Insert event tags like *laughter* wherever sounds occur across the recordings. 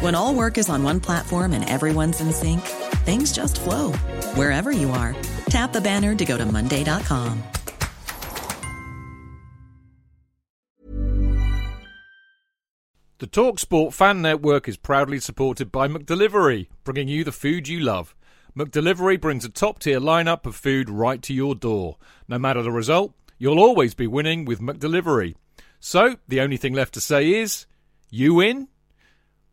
When all work is on one platform and everyone's in sync, things just flow wherever you are. Tap the banner to go to Monday.com. The TalkSport Fan Network is proudly supported by McDelivery, bringing you the food you love. McDelivery brings a top tier lineup of food right to your door. No matter the result, you'll always be winning with McDelivery. So, the only thing left to say is, you win?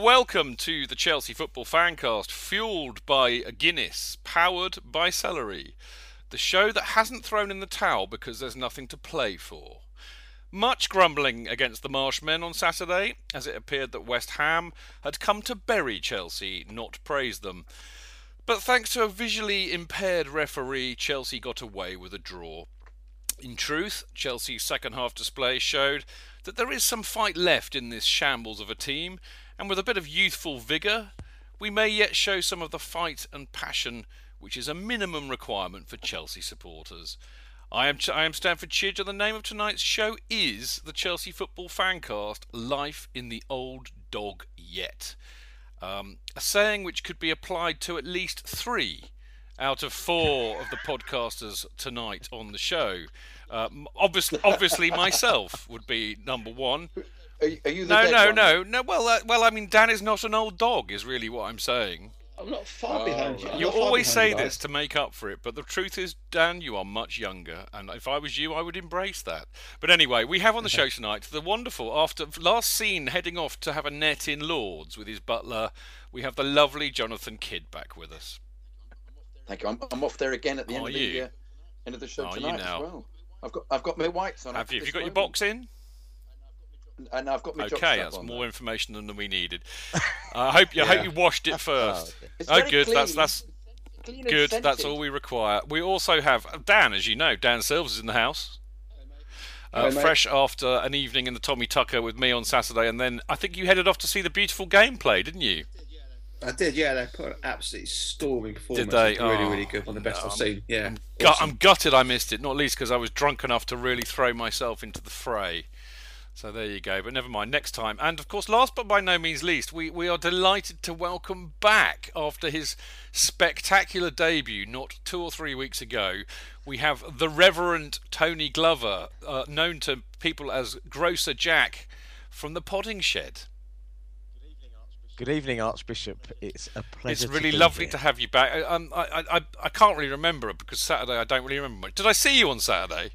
Welcome to the Chelsea Football Fancast, fueled by Guinness, powered by celery. The show that hasn't thrown in the towel because there's nothing to play for. Much grumbling against the Marshmen on Saturday, as it appeared that West Ham had come to bury Chelsea, not praise them. But thanks to a visually impaired referee, Chelsea got away with a draw. In truth, Chelsea's second half display showed that there is some fight left in this shambles of a team, and with a bit of youthful vigour, we may yet show some of the fight and passion which is a minimum requirement for Chelsea supporters. I am, I am Stamford Chidge, and the name of tonight's show is the Chelsea Football Fancast Life in the Old Dog Yet. Um, a saying which could be applied to at least three out of four of the podcasters tonight on the show. Uh, obviously, obviously, myself would be number one. Are, are you the No, dead no, one? no, no. Well, uh, well, I mean, Dan is not an old dog, is really what I'm saying. I'm not far behind you. I'm You always say you this to make up for it, but the truth is, Dan, you are much younger, and if I was you, I would embrace that. But anyway, we have on the *laughs* show tonight the wonderful, after last seen heading off to have a net in Lords with his butler, we have the lovely Jonathan Kidd back with us. Thank you. I'm, I'm off there again at the end Are of the you? uh, end of the show Are you tonight now? as well. I've got I've got my whites on. Have you? Have you this got your box in? And I've got my Okay, that's on more there. information than we needed. *laughs* I hope you. I hope you washed it first. It's Oh, good. That's clean. that's Clean and good. That's all we require. We also have Dan, as you know, Dan Silvers is in the house. Uh, Hello, fresh after an evening in the Tommy Tucker with me on Saturday, and then I think you headed off to see the beautiful gameplay, didn't you? I did, yeah. They put an absolutely storming performance. they? It was Really, Oh, really good. One of the best I've seen. Yeah. Gut, Awesome. I'm gutted I missed it, not least because I was drunk enough to really throw myself into the fray. So there you go, but never mind, next time. And of course, last but by no means least, we, we are delighted to welcome back after his spectacular debut not two or three weeks ago. We have the Reverend Tony Glover, uh, known to people as Grocer Jack from the Podding Shed. Good evening, Archbishop. It's a pleasure. It's to really be lovely here. to have you back. I- Um, I, I, I, I can't really remember it because Saturday I don't really remember much. Did I see you on Saturday?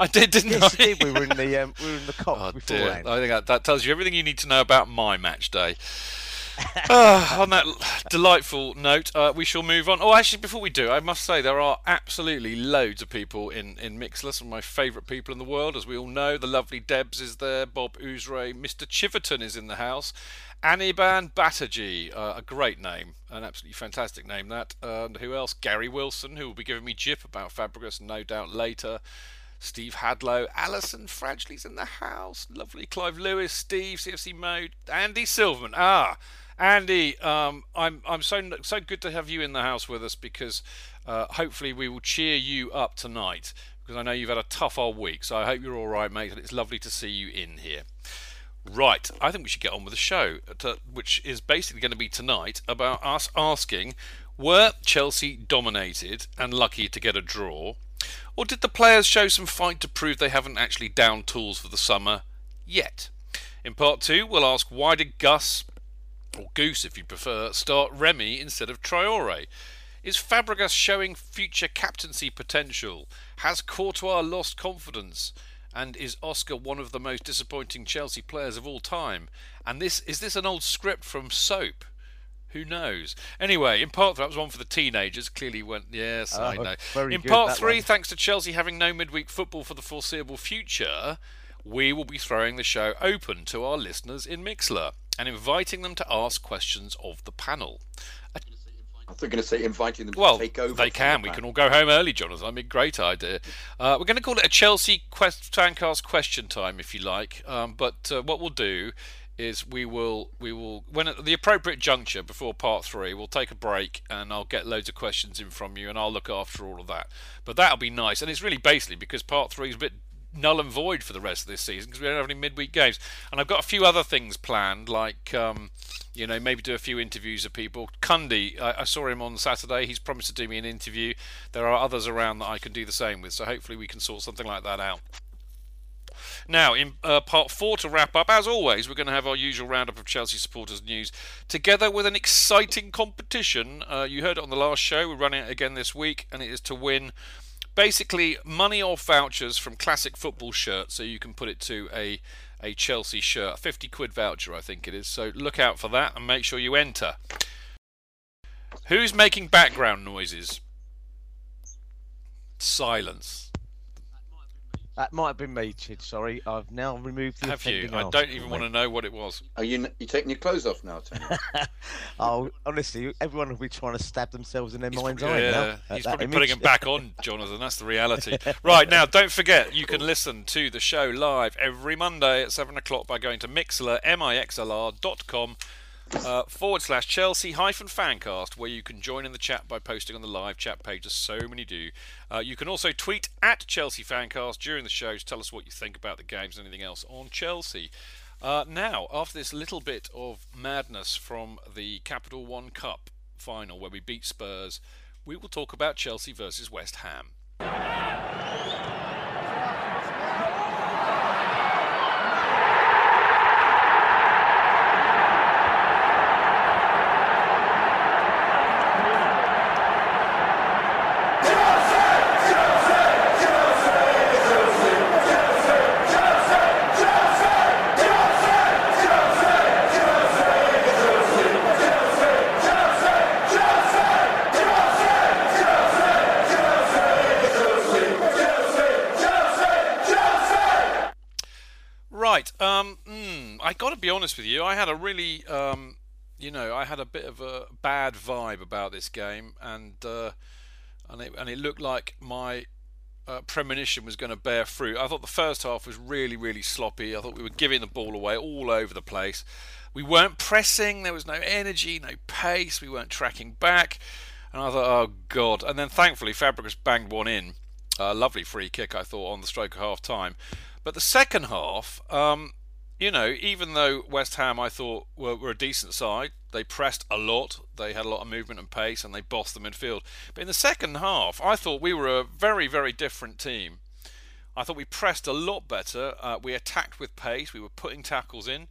I did, didn't Yes, I? did. We were in the um, we were in the cop *laughs* Oh dear! I think that, that tells you everything you need to know about my match day. *laughs* Ah, on that delightful note, uh, we shall move on. Oh, actually, before we do, I must say there are absolutely loads of people in in Mixlr. Some of my favourite people in the world, as we all know. The lovely Debs is there. Bob Ouzray, Mr. Chiverton is in the house. Aniban Batterjee, uh, a great name, an absolutely fantastic name. That. And who else? Gary Wilson, who will be giving me jip about Fabregas, no doubt later. Steve Hadlow, Alison Fradgley's in the house. Lovely Clive Lewis, Steve, CFC Mode, Andy Silverman. Ah, Andy, um, I'm I'm so so good to have you in the house with us because uh, hopefully we will cheer you up tonight because I know you've had a tough old week. So I hope you're all right, mate, and it's lovely to see you in here. Right, I think we should get on with the show, to, which is basically going to be tonight about us asking were Chelsea dominated and lucky to get a draw, or did the players show some fight to prove they haven't actually downed tools for the summer yet? In part two, we'll ask why did Gus, or Goose if you prefer, start Remy instead of Traore? Is Fabregas showing future captaincy potential? Has Courtois lost confidence? And is Oscar one of the most disappointing Chelsea players of all time? And this is this an old script from Soap? Who knows? Anyway, in part three, that was one for the teenagers. Clearly went, yes, I Oh, know. very In good, part that three, one. thanks to Chelsea having no midweek football for the foreseeable future, we will be throwing the show open to our listeners in Mixlr and inviting them to ask questions of the panel. I thought you were going to say inviting them Well, to take over. they can. the We can all go home early, Jonathan. I mean, great idea. Uh, we're going to call it a Chelsea quest- fancast question time, if you like. Um, but uh, what we'll do is we will we will when at the appropriate juncture before part three, we'll take a break and I'll get loads of questions in from you and I'll look after all of that. But that'll be nice, and it's really basically because part three is a bit null and void for the rest of this season because we don't have any midweek games. And I've got a few other things planned, like um, you know maybe do a few interviews of people. Cundy, I, I saw him on Saturday. He's promised to do me an interview. There are others around that I can do the same with, so hopefully we can sort something like that out. Now, in uh, part four to wrap up, as always, we're going to have our usual roundup of Chelsea supporters news, together with an exciting competition. Uh, you heard it on the last show. We're running it again this week, and it is to win basically money off vouchers from classic football shirts, so you can put it to a a Chelsea shirt, a 50 quid voucher, I think it is. So look out for that and make sure you enter. Who's making background noises? Silence. That might have been me, Chid. Sorry, I've now removed the Have you? I don't article, even want to know what it was. Are you you taking your clothes off now, Tony? *laughs* Oh, honestly, everyone will be trying to stab themselves in their He's mind's probably- eye now. yeah, at he's probably image. putting them back on, Jonathan. That's the reality. right now, don't forget you can listen to the show live every Monday at seven o'clock by going to Mixlr, M-I-X-L-R dot com uh, forward slash Chelsea hyphen fancast, where you can join in the chat by posting on the live chat page, as so many do. Uh, you can also tweet at Chelsea fancast during the show to tell us what you think about the games and anything else on Chelsea. Uh, now, after this little bit of madness from the Capital One Cup final where we beat Spurs, we will talk about Chelsea versus West Ham. Honest with you. I had a really, um, you know, I had a bit of a bad vibe about this game, and uh, and it and it looked like my uh, premonition was going to bear fruit. I thought the first half was really, really sloppy. I thought we were giving the ball away all over the place. We weren't pressing. There was no energy, no pace. We weren't tracking back. And I thought, oh god. And then thankfully Fabregas banged one in. A lovely free kick, I thought, on the stroke of half time. But the second half, um, you know, even though West Ham, I thought, were, were a decent side, they pressed a lot, they had a lot of movement and pace, and they bossed the midfield. But in the second half, I thought we were a very, very different team. I thought we pressed a lot better. Uh, we attacked with pace. We were putting tackles in.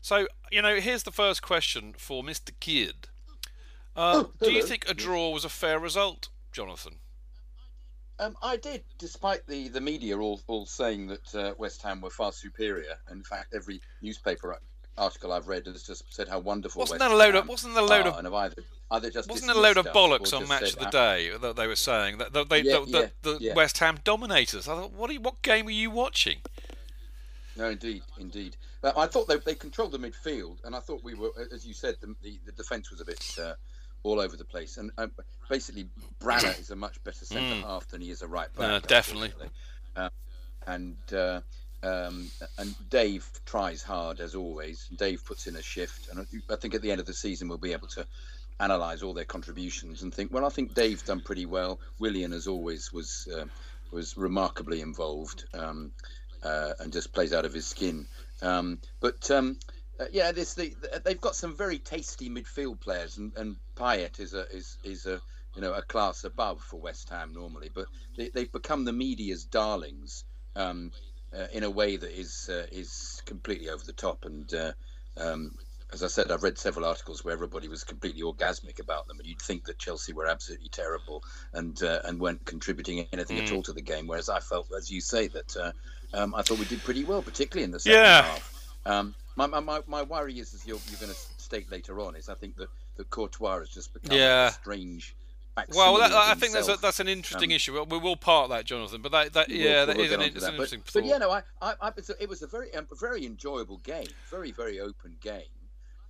So, you know, here's the first question for Mr. Kidd. Uh, do you think a draw was a fair result, Jonathan? Um, I did, despite the, the media all, all saying that uh, West Ham were far superior. In fact, every newspaper article I've read has just said how wonderful. Wasn't West there a load of- wasn't there a load of- and have either, either just Wasn't a load of dismissed us or bollocks on Match said, of the "Ah, Day that they were saying that that they, Yeah, that, yeah, that the yeah. West Ham dominators? I thought, what, are you, what game were you watching? No, indeed, indeed. But I thought they, they controlled the midfield, and I thought we were, as you said, the the, the defence was a bit uh, all over the place. And uh, basically, Branner is a much better centre Mm. half than he is a right back. Definitely. Um, and uh, um, and Dave tries hard as always. Dave puts in a shift, and I- think at the end of the season we'll be able to analyse all their contributions and think. Well, I think Dave's done pretty well. Willian, as always, was uh, was remarkably involved um, uh, and just plays out of his skin. Um, but um, uh, yeah, this the, they've got some very tasty midfield players, and, and Payet is a is is a you know a class above for West Ham normally, but they, have become the media's darlings um, uh, in a way that is uh, is completely over the top. And uh, um, as I said, I've read several articles where everybody was completely orgasmic about them, and you'd think that Chelsea were absolutely terrible and uh, and weren't contributing anything mm. at all to the game. Whereas I felt, as you say, that uh, um, I thought we did pretty well, particularly in the second yeah. half. Um, my, my, my worry is, as you're, you're going to state later on, is I think that, that Courtois has just become yeah. a strange well, that, I think that's a, that's an interesting um, issue. We will part that, Jonathan. But that, that yeah, we'll, that is an, an interesting. But, but, yeah, no, I, I, I it was a very, um, very enjoyable game, very, very open game.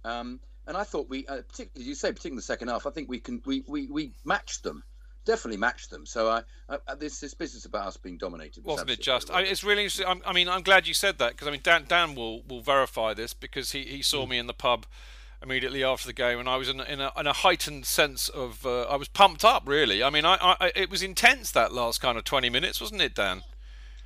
Um, and I thought we, uh, particularly you say, particularly the second half, I think we can, we, we, we matched them definitely matched them. So I, I, this this business about us being dominated was not it just? I, it's really interesting. I'm, i mean, I'm glad you said that because I mean, Dan Dan will will verify this because he, he saw mm. me in the pub immediately after the game, and I was in, in, a, in a heightened sense of uh, I was pumped up. Really, I mean, I, I it was intense that last kind of 20 minutes, wasn't it, Dan?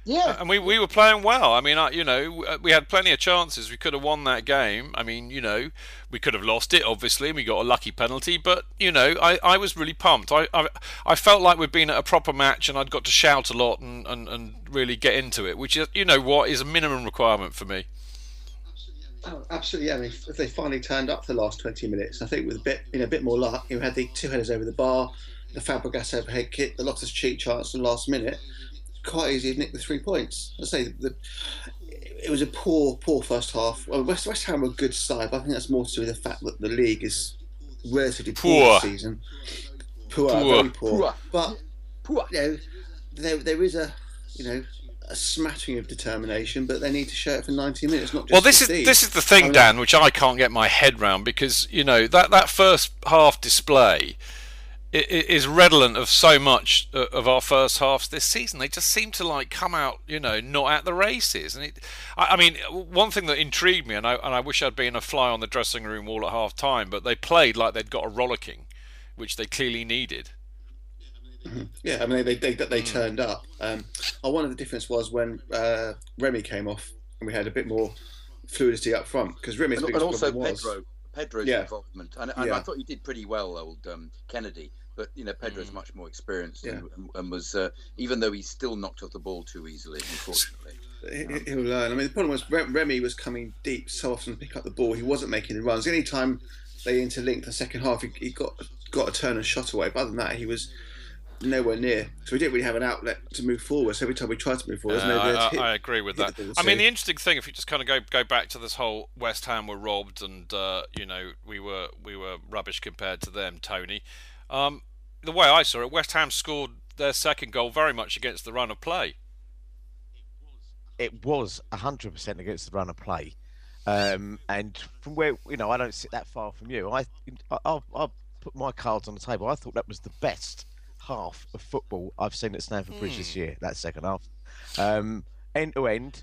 Yeah, and we, we were playing well. I mean, I, you know, uh, we had plenty of chances. We could have won that game. I mean, you know, we could have lost it, obviously, and we got a lucky penalty. But you know, I, I was really pumped. I, I I felt like we'd been at a proper match, and I'd got to shout a lot and, and, and really get into it, which is, you know, what is a minimum requirement for me. Oh, absolutely. Yeah, I mean, if they finally turned up for the last 20 minutes, I think with a bit, you know, a bit more luck, you had the two headers over the bar, the Fabregas overhead kick, the Loftus Cheek chance in the last minute quite easy to nick the three points. I say the, it was a poor, poor first half. Well, West West Ham were a good side, but I think that's more to do with the fact that the league is relatively poor, poor. this season. Poor, poor, very poor. poor. But poor. You know, there there is a you know a smattering of determination, but they need to show it for 90 minutes, not just Well, this is this is the thing, I mean, Dan, which I can't get my head round because you know that that first half display is redolent of so much uh, of our first halves this season. They just seem to like come out, you know, not at the races. And it, I, I mean, one thing that intrigued me, and I, and I wish I'd been a fly on the dressing room wall at half time, but they played like they'd got a rollicking, which they clearly needed. Mm-hmm. *clears throat* Yeah, I mean, they they, they, mm. turned up. Um, oh, one of the difference was when uh, Remy came off and we had a bit more fluidity up front because Remy's and, and also was, Pedro. Pedro's yeah. involvement, and, and yeah. I thought he did pretty well, old um, Kennedy. But you know, Pedro's mm. much more experienced yeah. and, and, was, uh, even though he still knocked off the ball too easily, unfortunately. He, will learn. I mean, the problem was Remy was coming deep so often to pick up the ball. He wasn't making the runs. Any time they interlinked the second half, he, he got got a turn and shot away. But other than that, he was nowhere near. So we didn't really have an outlet to move forward. So every time we tried to move forward, uh, I, hit, I, agree with that. I mean, the interesting thing, if you just kind of go go back to this whole West Ham were robbed, and uh, you know we were we were rubbish compared to them, Tony. Um, the way I saw it, West Ham scored their second goal very much against the run of play. It was hundred percent against the run of play, um, and from where you know I don't sit that far from you. I I'll, I'll put my cards on the table. I thought that was the best half of football I've seen at Stamford Bridge this hmm. year. That second half, um, end to end,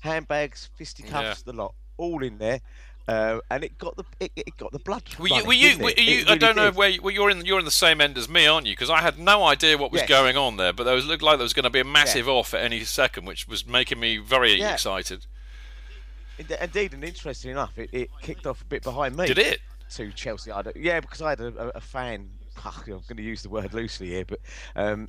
handbags, fisticuffs, yeah. the lot, all in there. Uh, and it got the it, it got the blood. Were you? Were you? Were you really I don't did. know where you, well, you're in. You're in the same end as me, aren't you? Because I had no idea what was yes. going on there, but there was looked like there was going to be a massive yeah. off at any second, which was making me very yeah. excited. Indeed, and interesting enough, it, it kicked off a bit behind me. Did it? To Chelsea, I yeah, because I had a, a fan *laughs* I'm going to use the word loosely here, but um,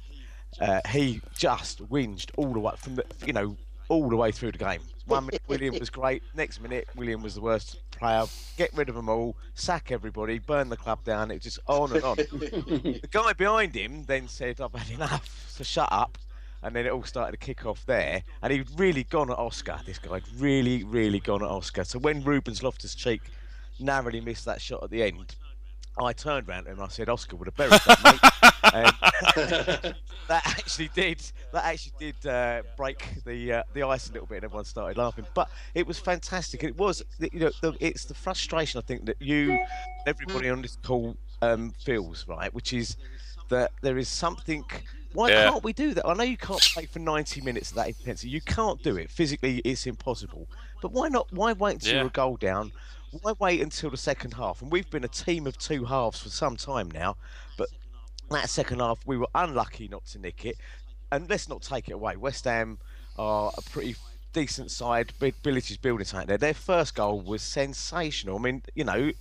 uh, he just whinged all the way from the, you know, all the way through the game. One minute Willian was great, next minute Willian was the worst player. Get rid of them all, sack everybody, burn the club down. It just on and on. *laughs* the guy behind him then said, "I've had enough," so shut up. And then it all started to kick off there, and he'd really gone at Oscar. This guy had really, really gone at Oscar. So when Rubens Loftus Cheek narrowly missed that shot at the end, I turned around and I said, "Oscar would have buried that, mate." *laughs* that actually did. That actually did uh, break the uh, the ice a little bit, and everyone started laughing. But it was fantastic. It was, you know, the, it's the frustration I think that you, everybody on this call um, feels right, which is that there is something. Why yeah. can't we do that? I know you can't play for 90 minutes of that intensity. You can't do it physically. It's impossible. But why not? Why wait until yeah. you're a goal down? Why wait until the second half? And we've been a team of two halves for some time now, but that second half we were unlucky not to nick it. And let's not take it away. West Ham are a pretty decent side. Bi- Bilic is building something there. Their first goal was sensational. I mean, you know,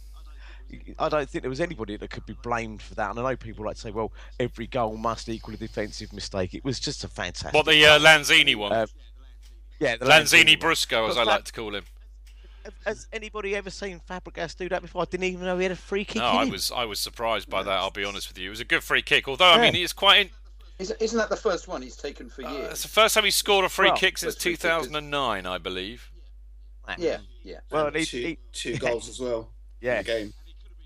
I don't think there was anybody that could be blamed for that. And I know people like to say, well, every goal must equal a defensive mistake. It was just a fantastic. What the uh, Lanzini one? Um, yeah, the Lanzini one. Brusco, as But I like to call him. Has anybody ever seen Fabregas do that before? I didn't even know he had a free kick. No, in I him. was I was surprised by that. I'll be honest with you. It was a good free kick. Although I Yeah. mean, it's quite. In, Isn't, isn't that the first one he's taken for uh, years? it's the first time he scored a free Well, kick since first is- 2009, I believe. yeah, yeah. Well, And he- two, he- two *laughs* goals as well. Yeah, In the game.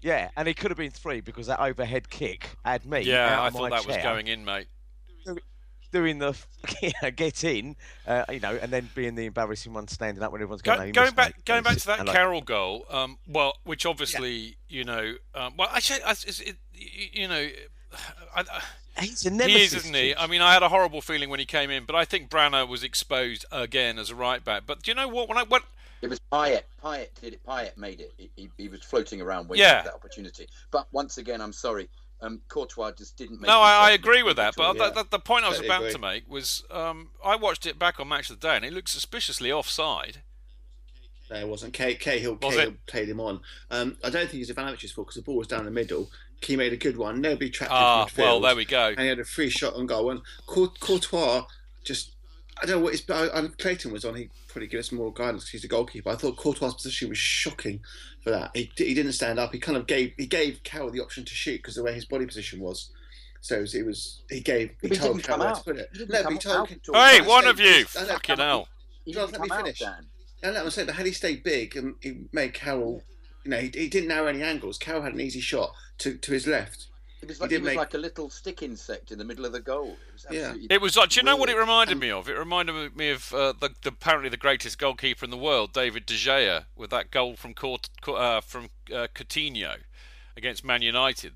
yeah, and it could have been three because that overhead kick had me. Yeah, out I thought my that was going in, mate. Doing the yeah, get in, uh, you know, and then being the embarrassing one standing up when everyone's Go, going. "No, going back, going back to that and like- Carroll goal, um, well, which obviously, you know, um, well, actually, I- it, you know, *sighs* I, I, He's a nemesis, he is, isn't he? I mean, I had a horrible feeling when he came in, but I think Branner was exposed again as a right back. But do you know what? When I went, It was Payet. Payet did it. Payet made it. He, he, he was floating around waiting Yeah. for that opportunity. But once again, I'm sorry. Um, Courtois just didn't make. no, I, I agree with that. at all. But the, the, the point I was Totally about agree. to make was, um, I watched it back on Match of the Day, and it looked suspiciously offside. No, it wasn't. K- Cahill, Was Cahill it? played him on. Um, I don't think it's Ivanovic's fault because the ball was down the middle. He made a good one. Nobody trapped him Ah, midfield. well, there we go. And he had a free shot on goal. And Courtois just, I don't know what his. I, I, Clayton was on. He probably give us more guidance 'cause he's the goalkeeper. I thought Courtois' position was shocking for that. He, he didn't stand up. He kind of gave he gave Carroll the option to shoot because the way his body position was. So it was, it was he gave he he told Carroll where to put it. No, he told. out. Hey, Can't one of you! I Fucking hell. John, let me come out, finish. And that was saying, but had he stayed big, and he made Carroll, you know, he, he didn't narrow any angles. Carroll had an easy shot to, to his left. It was like, he did was make- like a little stick insect in the middle of the goal. It was Yeah. It was. like- Do you know what it reminded me of? It reminded me of uh, the, the apparently the greatest goalkeeper in the world, David De Gea, with that goal from Court, uh, from uh, Coutinho against Man United,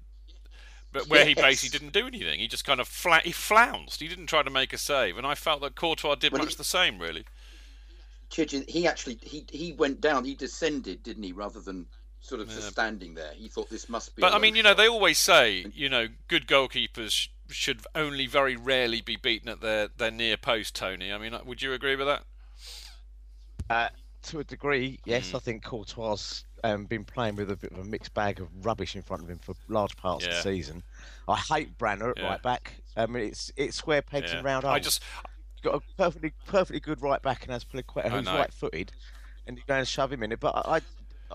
but where he basically didn't do anything. He just kind of fla- he flounced. He didn't try to make a save, and I felt that Courtois did Well, much he- the same, really. Chidge, he actually he he went down. He descended, didn't he? Rather than sort of Yeah. just standing there. He thought this must be. But a I mean, low you know, they always say, you know, good goalkeepers sh- should only very rarely be beaten at their, their near post. Tony, I mean, uh, would you agree with that? Uh, to a degree, yes. Mm. I think Courtois um, been playing with a bit of a mixed bag of rubbish in front of him for large parts of the season. I hate Branner at Yeah. right back. I mean, it's it's square pegs Yeah. and round holes. I just, You've got a perfectly perfectly good right back and Azpilicueta I who's know. right footed, and you go and shove him in it. But I,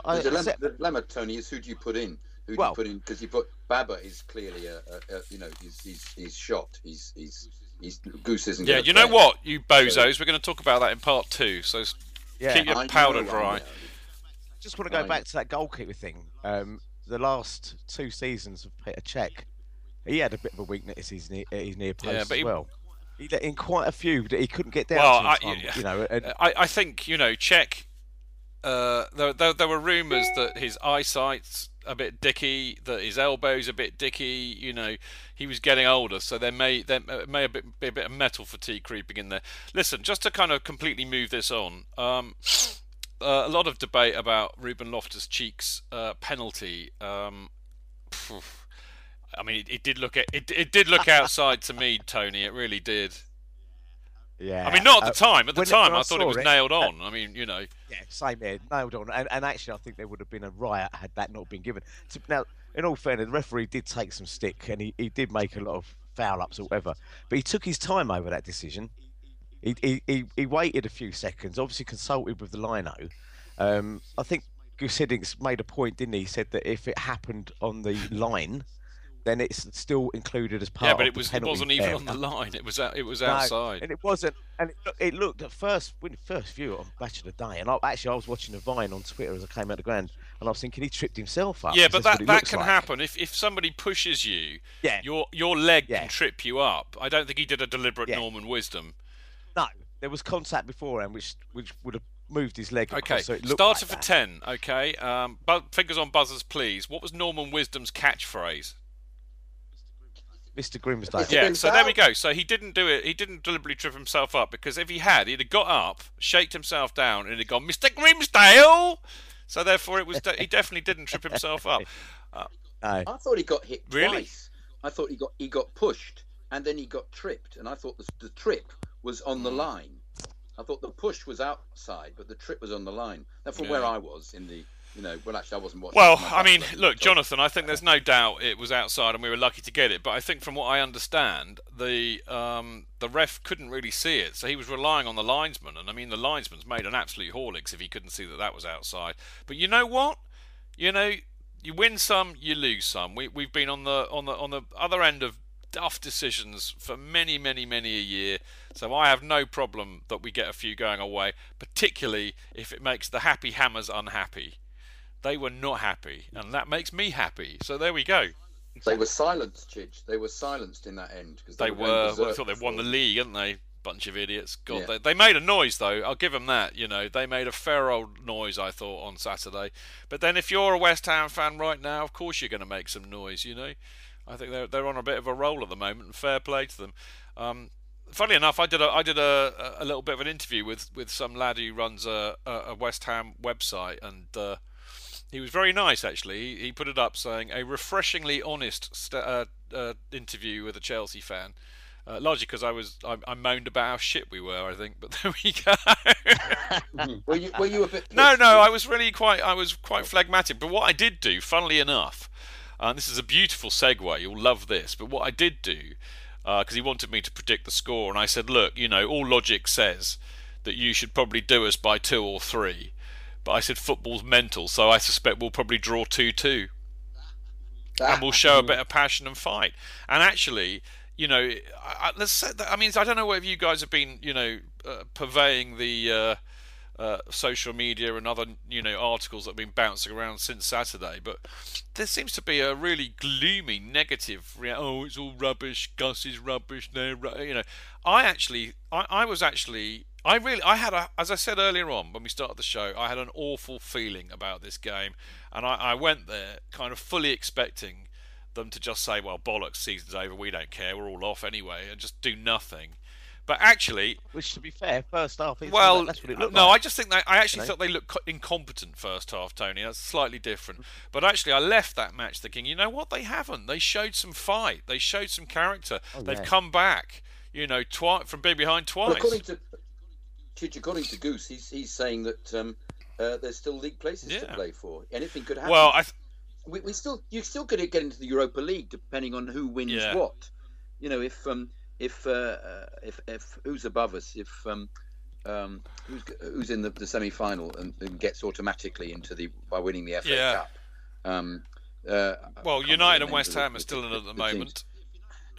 I, the, dilemma, accept- the dilemma, Tony, is who do you put in? Who do Well- you put in? Because you put Baba is clearly a, a, a you know he's he's he's shot. He's he's he's Goose isn't. yeah. gonna You know what, you bozos, we're going to talk about that in part two. So yeah. keep your I powder dry. know. just want to go I- back to that goalkeeper thing. Um, the last two seasons of Peter Cech, he had a bit of a weakness at his near, at his near post Yeah, but as well. He let in quite a few that he couldn't get down Well, to. I- time, yeah. you know, and, I, I think you know, Cech. Uh, there, there, there were rumours that his eyesight's a bit dicky, that his elbow's a bit dicky. You know, he was getting older, so there may there may a bit, be a bit of metal fatigue creeping in there. Listen, just to kind of completely move this on, um, uh, a lot of debate about Ruben Loftus Cheek's uh, penalty. Um. I mean, it, it did look at, it, it did look *laughs* outside to me, Tony. It really did. Yeah. I mean, not at the uh, time. At the when- time, when I thought it was nailed on. I mean, you know. Yeah, same here, nailed on. And, and actually, I think there would have been a riot had that not been given. So, now, in all fairness, the referee did take some stick and he, he did make a lot of foul ups or whatever, but he took his time over that decision. He, he, he, he waited a few seconds, obviously consulted with the lino. Um, I think Gus Hiddink made a point, didn't he? He said that if it happened on the line, then it's still included as part Yeah, but of it was it wasn't even on the line. It was out, it was No, outside. and it wasn't. And it, it looked at first, when first view on the Day, and I, actually I was watching a Vine on Twitter as I came out of the ground, and I was thinking he tripped himself up. Yeah, but that that can like. happen if if somebody pushes you. Yeah. Your your leg Yeah. can trip you up. I don't think he did a deliberate Yeah. Norman wisdom. No, there was contact beforehand, which which would have moved his leg. across, Okay, so it looked starter like for that. ten. Okay, um, bu- fingers on buzzers, please. What was Norman Wisdom's catchphrase? Mr. Grimsdale. It's Yeah, been so there we go. So he didn't do it. He didn't deliberately trip himself up because if he had, he'd have got up, shaked himself down, and he'd gone, "Mr. Grimsdale." So therefore, it was de- he definitely didn't trip himself up. *laughs* No. I thought he got hit Really? twice. I thought he got he got pushed and then he got tripped, and I thought the, the trip was on Hmm. the line. I thought the push was outside, but the trip was on the line. Now, from where I was in the, you know, well, actually, I wasn't watching. Well, I mean, look, Jonathan, I think there's no doubt it was outside and we were lucky to get it. But I think from what I understand, the um, the ref couldn't really see it, so he was relying on the linesman. And I mean, the linesman's made an absolute horlicks if he couldn't see that that was outside. But you know what? You know, you win some, you lose some. We we've been on the on the on the other end of daft decisions for many, many, many a year. So I have no problem that we get a few going away, particularly if it makes the happy hammers unhappy. They were not happy, and that makes me happy. So there we go. They were silenced, Chidge. They were silenced in that end because They going were. Well, I thought they won the league, didn't they? Bunch of idiots. God, Yeah. they, they made a noise though. I'll give them that. You know, they made a fair old noise. I thought on Saturday. But then, if you're a West Ham fan right now, of course you're going to make some noise. You know, I think they're they're on a bit of a roll at the moment, and fair play to them. Um, funny enough, I did a I did a, a little bit of an interview with, with some lad who runs a, a, a West Ham website, and uh, he was very nice actually. He, he put it up saying a refreshingly honest st- uh, uh, interview with a Chelsea fan. Uh, largely because I was I, I moaned about how shit we were, I think. *laughs* But there we go. Were you, were you a bit? no, pissed? no, I was really quite I was quite phlegmatic. But what I did do, funnily enough, and this is a beautiful segue. You'll love this. But what I did do, because he wanted me to predict the score, and I said, look, you know, all logic says that you should probably do us by two or three. But I said football's mental, so I suspect we'll probably draw two-two and we'll show a bit of passion and fight. And actually, you know, I, let's I mean, I don't know whether you guys have been, you know, uh, purveying the uh, uh, social media and other, you know, articles that have been bouncing around since Saturday, but there seems to be a really gloomy, negative. Oh, it's all rubbish. Gus is rubbish. No, you know, I actually, I, I was actually. I really, I had a, as I said earlier on when we started the show, I had an awful feeling about this game, and I, I went there kind of fully expecting them to just say, "Well, bollocks, season's over. We don't care. We're all off anyway," and just do nothing. But actually, Which, to be fair, first half. well, that's what it looked no, like. I just think that I actually You know? thought they looked incompetent first half, Tony. That's slightly different. But actually, I left that match thinking, you know what? They haven't. They showed some fight. They showed some character. Oh, They've yeah. come back. You know, twi- from being behind Well, twice. according to According to Goose, he's he's saying that um, uh, there's still league places to play for. Anything could happen. well, I th- we, we still you still could get into the Europa League depending on who wins Yeah. what. You know, if um, if uh, uh, if if who's above us, if um, um, who's who's in the, the semi final and, and gets automatically into the by winning the FA Yeah. Cup. Um, uh, well, United and West Ham are still in at the the moment.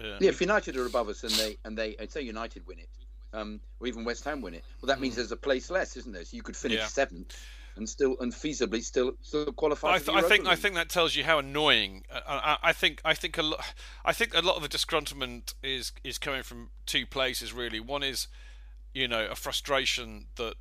Yeah. Yeah, if United are above us and they and they say United win it, um, or even West Ham win it, well, that means there's a place less, isn't there? So you could finish Hmm. Yeah. seventh and still and feasibly still still qualify. I, for th- the I think Europa I think that tells you how annoying. Uh, I, I think I think a lot. I think a lot of the disgruntlement is is coming from two places really. One is, you know, a frustration that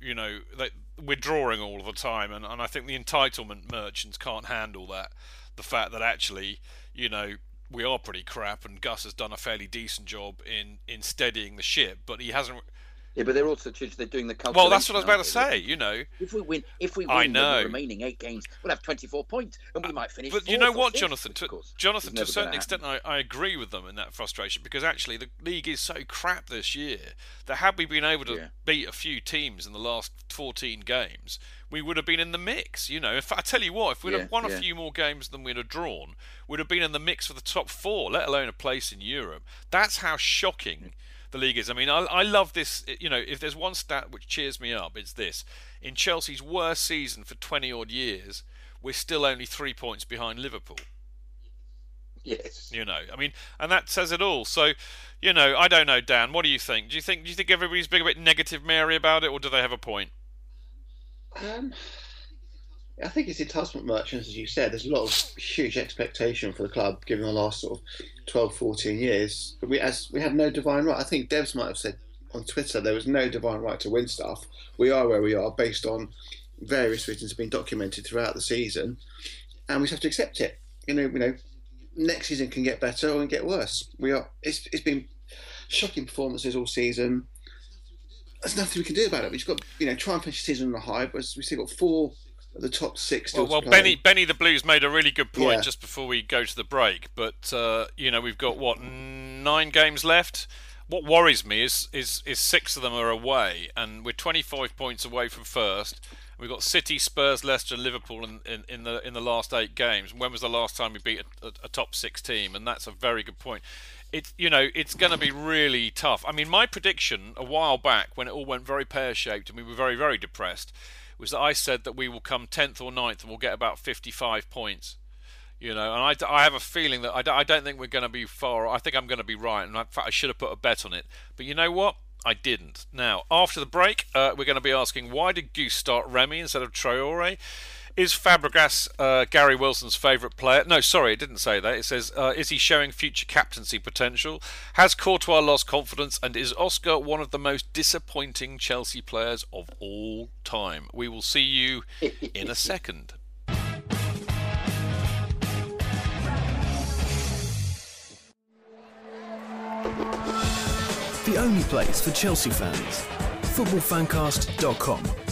you know that we're drawing all the time, and, and I think the entitlement merchants can't handle that. The fact that actually, you know, we are pretty crap, and Gus has done a fairly decent job in in steadying the ship, but he hasn't. Yeah, but they're also they're doing the calculation. Well, that's what I was about to say. You know, If we win, if we win I the remaining eight games, we'll have 24 points, and we uh, might finish. But you know what, Jonathan? To, course, Jonathan, to a certain extent. I, I agree with them in that frustration because actually the league is so crap this year that had we been able to Yeah. beat a few teams in the last 14 games, we would have been in the mix. You know, if I tell you what, if we'd Yeah, have won a few more games than we'd have drawn, we'd have been in the mix for the top four, let alone a place in Europe. That's how shocking mm. The league is. I mean, I, I love this. You know, if there's one stat which cheers me up, it's this: in Chelsea's worst season for 20 odd years, we're still only three points behind Liverpool. yes. You know, I mean, and that says it all. So, you know, I don't know, Dan. What do you think? Do you think do you think everybody's being a bit negative, Mary, about it, or do they have a point? Um, I think it's the entitlement merchants, as you said. There's a lot of huge expectation for the club given the last sort of 12, 14 years. But we, as we had no divine right. I think Debs might have said on Twitter there was no divine right to win stuff. We are where we are based on various reasons have been documented throughout the season, and we just have to accept it. You know, you know, next season can get better or can get worse. We are. It's it's been shocking performances all season. There's nothing we can do about it. We've just got, you know, try and finish the season on a high, but we've still got four the top six still Well, well. Benny Benny the Blues made a really good point Yeah. just before we go to the break. But uh, you know, we've got what nine games left. what worries me is, is is six of them are away, and we're 25 points away from first. We've got City, Spurs, Leicester, Liverpool in, in, in, the in the last eight games. When was the last time we beat a, a, a top six team? And that's a very good point. It's you know it's going to be really tough. I mean, my prediction a while back when it all went very pear shaped and we were very very depressed was that I said that we will come 10th or 9th and we'll get about 55 points. You know, and I, I have a feeling that I don't, I don't think we're going to be far. I think I'm going to be right, and in fact, I should have put a bet on it. But you know what? I didn't. Now, after the break, uh, we're going to be asking why did Goose start Remy instead of Traore? Is Fabregas uh, Gary Wilson's favourite player? No, sorry, it didn't say that. It says, uh, is he showing future captaincy potential? Has Courtois lost confidence? And is Oscar one of the most disappointing Chelsea players of all time? We will see you in a second. *laughs* The only place for Chelsea fans. Footballfancast.com.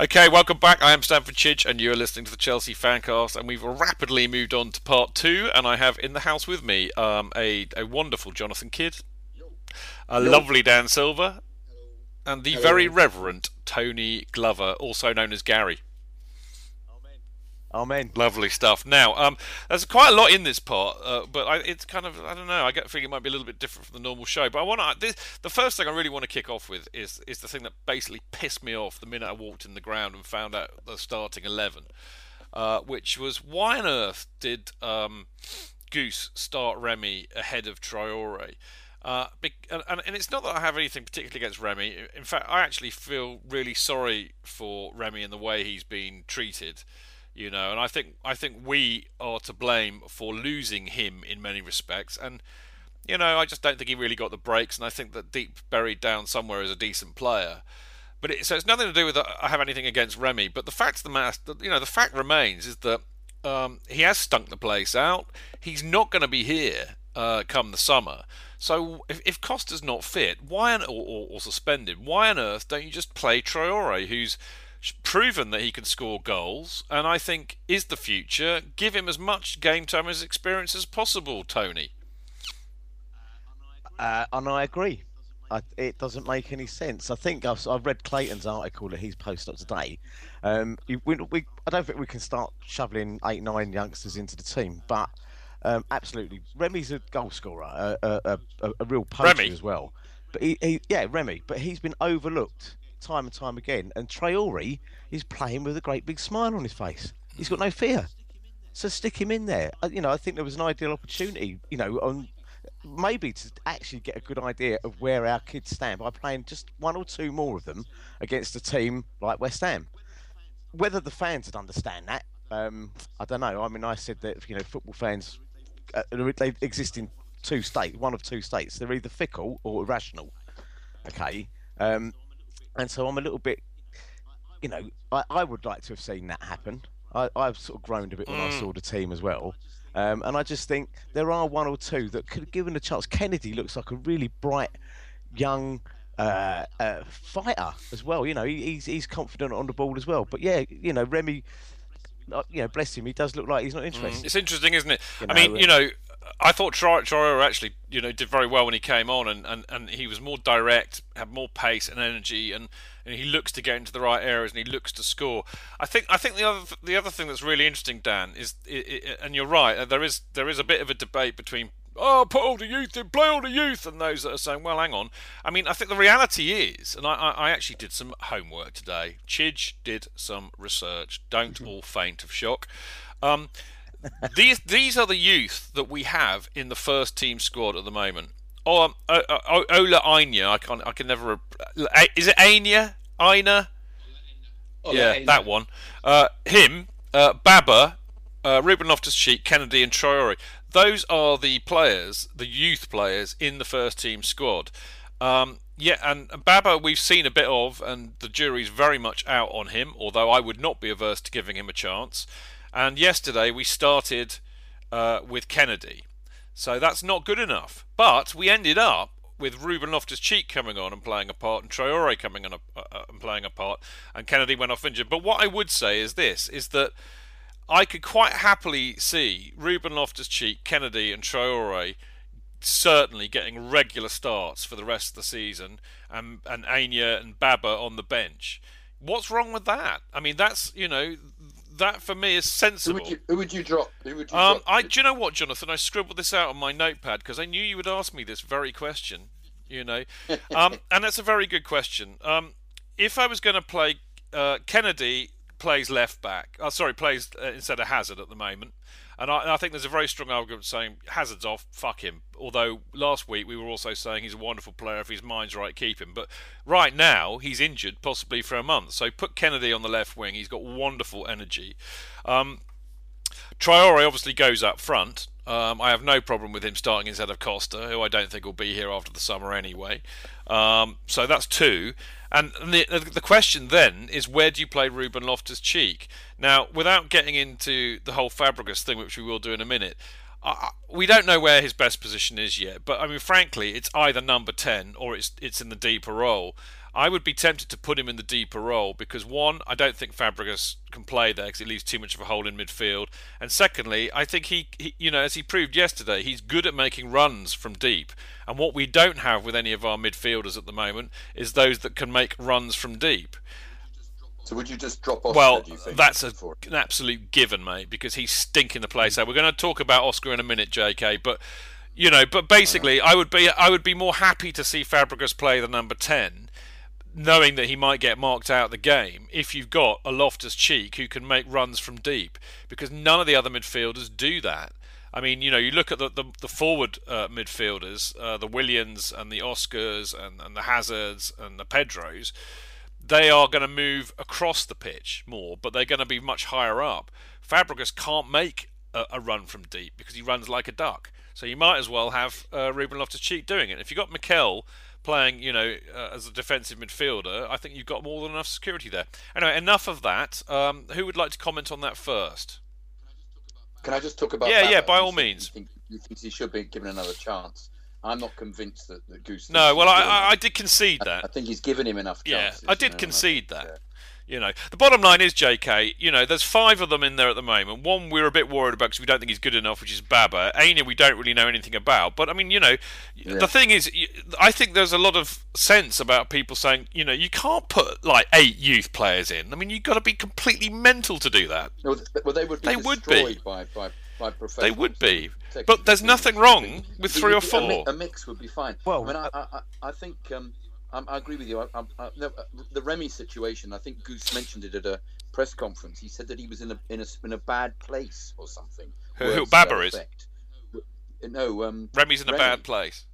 Okay, welcome back. I am Stamford Chidge, and you are listening to the Chelsea Fancast. And we've rapidly moved on to part two. And I have in the house with me um, a, a wonderful Jonathan Kidd, a lovely Dan Silver, and the very reverent Tony Glover, also known as Gary. Amen. Lovely stuff. Now, um, there's quite a lot in this part, uh, but I, it's kind of I don't know. I get feeling it might be a little bit different from the normal show. But I want to. The first thing I really want to kick off with is is the thing that basically pissed me off the minute I walked in the ground and found out the starting eleven, uh, which was why on earth did um, Goose start Remy ahead of Traore? Uh, and, and, it's not that I have anything particularly against Remy. In fact, I actually feel really sorry for Remy and the way he's been treated you know, and I think I think we are to blame for losing him in many respects, and you know, I just don't think he really got the breaks, and I think that deep buried down somewhere is a decent player. But it, so it's nothing to do with that I have anything against Remy, but the fact of the matter, you know, the fact remains is that um, he has stunk the place out. He's not going to be here uh, come the summer. So if, if Costa's not fit, why on, or, or, or suspended, why on earth don't you just play Traore, who's proven that he can score goals, and I think is the future. Give him as much game time as experience as possible, Tony. Uh, and I agree. I, it doesn't make any sense. I think I've, I've, read Clayton's article that he's posted up today. Um, we, we, I don't think we can start shoveling eight, nine youngsters into the team, but um, absolutely, Remy's a goal scorer, a, a, a, a real poacher Remy. as well. But he, he, yeah, Remy, but he's been overlooked time and time again. And Traore is playing with a great big smile on his face. He's got no fear. So stick him in there. You know, I think there was an ideal opportunity. You know, on maybe to actually get a good idea of where our kids stand by playing just one or two more of them against a team like West Ham. Whether the fans would understand that, um, I don't know. I mean, I said that you know football fans uh, they exist in two states, one of two states. They're either fickle or irrational. Okay, um, and so I'm a little bit, you know, I, I would like to have seen that happen. I, I've sort of groaned a bit when mm. I saw the team as well. Um, and I just think there are one or two that could have given a chance. Kennedy looks like a really bright, young uh, uh, fighter as well. You know, he, he's he's confident on the ball as well. But yeah, you know, Remy, uh, you know, bless him, he does look like he's not interested. Mm. It's interesting, isn't it? You know, I mean, you know, I thought Traore actually, you know, did very well when he came on, and, and, and he was more direct, had more pace and energy, and, and he looks to get into the right areas, and he looks to score. I think I think the other the other thing that's really interesting, Dan, is and you're right, uh, there is there is a bit of a debate between oh put all the youth in, play all the youth, and those that are saying, well, hang on. I mean, I think the reality is, and I, I actually did some homework today. Chidge did some research. Don't mm-hmm. all faint of shock. Um, *laughs* these these are the youth that we have in the first team squad at the moment. Oh, um, uh, uh, Ola Aina, I can I can never. Is it Aina? Aina? yeah, Aina. that one. Uh, him, uh, Baba, uh, Ruben Loftus-Cheek, Kennedy, and Traore. Those are the players, the youth players in the first team squad. Um, yeah, and Baba we've seen a bit of, and the jury's very much out on him. Although I would not be averse to giving him a chance. And yesterday we started uh, with Kennedy. So that's not good enough. But we ended up with Ruben Loftus-Cheek coming on and playing a part, and Traore coming on a, uh, and playing a part, and Kennedy went off injured. But what I would say is this: is that I could quite happily see Ruben Loftus-Cheek, Kennedy, and Traore certainly getting regular starts for the rest of the season, and and and Baba on the bench. What's wrong with that? I mean, that's you know that for me is sensible. Who would you, who would you drop? Who would you um, drop? I, do you know what, Jonathan? I scribbled this out on my notepad because I knew you would ask me this very question. You know, um, *laughs* and that's a very good question. Um, if I was going to play uh, Kenedy plays left back, uh, sorry, plays uh, instead of Hazard at the moment, and I, and I, think there's a very strong argument saying Hazard's off, fuck him. Although last week we were also saying he's a wonderful player, if his mind's right, keep him. But right now he's injured, possibly for a month. So put Kenedy on the left wing. He's got wonderful energy. Um, obviously goes up front. Um, I have no problem with him starting instead of Costa, who I don't think will be here after the summer anyway. Um, so that's two. And the, the question then is where do you play Ruben Loftus Cheek? Now, without getting into the whole Fabregas thing, which we will do in a minute, uh, we don't know where his best position is yet. But I mean, frankly, it's either number 10 or it's, it's in the deeper role. I would be tempted to put him in the deeper role because one, I don't think Fabregas can play there because it leaves too much of a hole in midfield, and secondly, I think he, he, you know, as he proved yesterday, he's good at making runs from deep. And what we don't have with any of our midfielders at the moment is those that can make runs from deep. So would you just drop off? Well, think, that's a, an absolute given, mate, because he's stinking the place out. We're going to talk about Oscar in a minute, J.K. But you know, but basically, I would be I would be more happy to see Fabregas play the number ten knowing that he might get marked out the game if you've got a Loftus Cheek who can make runs from deep, because none of the other midfielders do that. I mean, you know, you look at the the, the forward uh, midfielders, uh, the Willians and the Oscars and, and the Hazards and the Pedros. They are going to move across the pitch more, but they're going to be much higher up. Fabregas can't make a, a run from deep because he runs like a duck. So you might as well have uh, Ruben Loftus-Cheek doing it. If you've got Mikel playing, you know, uh, as a defensive midfielder, I think you've got more than enough security there. Anyway, enough of that. Um, who would like to comment on that first? Can I just talk about? Yeah, Baba? yeah, by all means. Think, you think, he should be given another chance? I'm not convinced that, that Guus. No, well, I, I, I, did concede that. I, I, think he's given him enough chances. Yeah, I did you know, concede that. You know, the bottom line is, JK, you know, there's five of them in there at the moment. One we're a bit worried about because we don't think he's good enough, which is Baba. Anya, we don't really know anything about. But, I mean, you know, yeah. the thing is, I think there's a lot of sense about people saying, you know, you can't put, like, eight youth players in. I mean, you've got to be completely mental to do that. Well, they would be they would be. By, by, by they would be. But there's nothing wrong with three or four. A, mix would be fine. Well, I mean, I, I, I think... Um, I, I agree with you. I, I, no, uh, the Remy situation. I think Guus mentioned it at a press conference. He said that he was in a in a, in a bad place or something. Who, who Baba is? No, um, Remy's in a bad place.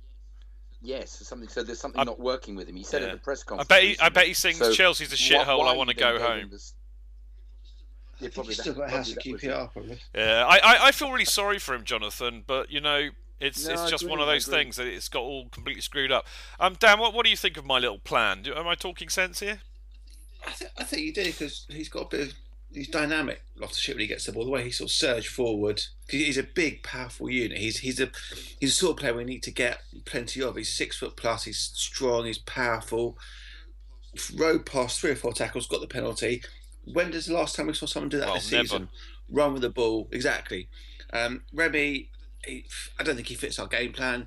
Yes, something. So there's something not working with him. He said yeah. at the press conference. I bet he, I bet he sings so Chelsea's a shithole. I want to go home. Yeah, probably still got House of QPR, probably. Yeah, I, I, I feel really sorry for him, Jonathan. But you know, it's no, it's just agree, one of those things that it's got all completely screwed up. Um, Dan, what what do you think of my little plan? Do, am I talking sense here? I, th- I think you do because he's got a bit of he's dynamic. Loftus Cheek when he gets the ball, the way he sort of surge forward. He's a big, powerful unit. He's he's a he's a sort of player we need to get plenty of. He's six foot plus. He's strong. He's powerful. Road past three or four tackles, got the penalty. When does the last time we saw someone do that well, this never. season? Run with the ball, exactly. Um, Remy, he, I don't think he fits our game plan.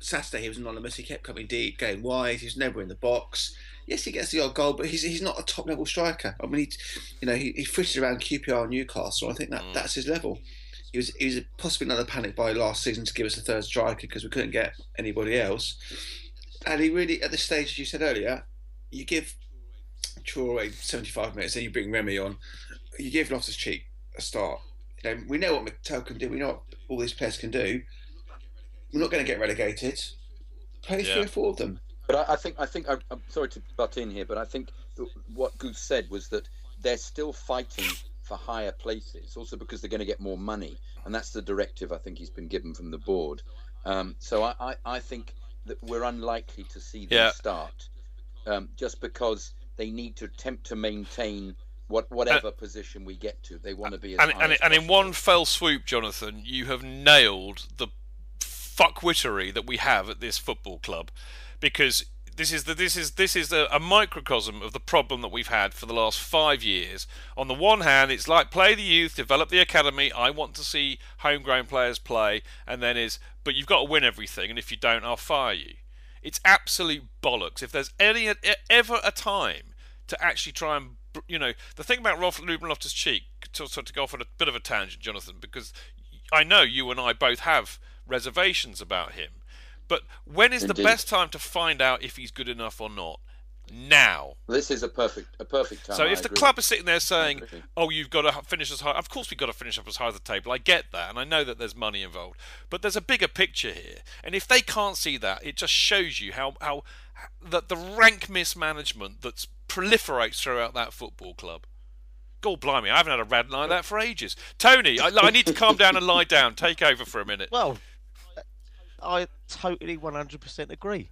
Saturday he was anonymous. He kept coming deep, going wide. He was never in the box. Yes, he gets the odd goal, but he's he's not a top level striker. I mean, he, you know, he, he frittered around QPR and Newcastle. I think that Mm. that's his level. He was he was possibly another panic buy last season to give us a third striker because we couldn't get anybody else. And he really, at this stage, as you said earlier, you give Traore 75 minutes, then you bring Remy on. You give Loftus Cheek a start. You we know what McTell can do. We know what all these players can do. We're not going to get relegated. Play Yeah. three or four of them. But I, I think I think I, I'm sorry to butt in here, but I think what Guus said was that they're still fighting for higher places, also because they're going to get more money, and that's the directive I think he's been given from the board. Um, so I, I, I think that we're unlikely to see them Yeah. start, um, just because they need to attempt to maintain what uh, whatever position we get to, they want to be as and, and, and in one fell swoop, Jonathan, you have nailed the fuckwittery that we have at this football club, because this is the, this is this is a, a microcosm of the problem that we've had for the last five years. On the one hand, it's like play the youth, develop the academy. I want to see homegrown players play, and then is but you've got to win everything, and if you don't, I'll fire you. It's absolute bollocks. If there's any ever a time to actually try and you know the thing about Rolf Ruben Loftus Cheek to, to, to go off on a bit of a tangent, Jonathan, because I know you and I both have reservations about him. But when is the best time to find out if he's good enough or not? Now. This is a perfect a perfect time. So I if the agree. club are sitting there saying, "Oh, you've got to finish as high," of course we've got to finish up as high as the table. I get that, and I know that there's money involved, but there's a bigger picture here. And if they can't see that, it just shows you how how that the rank mismanagement that proliferates throughout that football club. God blimey, I haven't had a rant like that for ages. Tony, I, I need to calm down and lie down. Take over for a minute. Well, I totally 100% agree.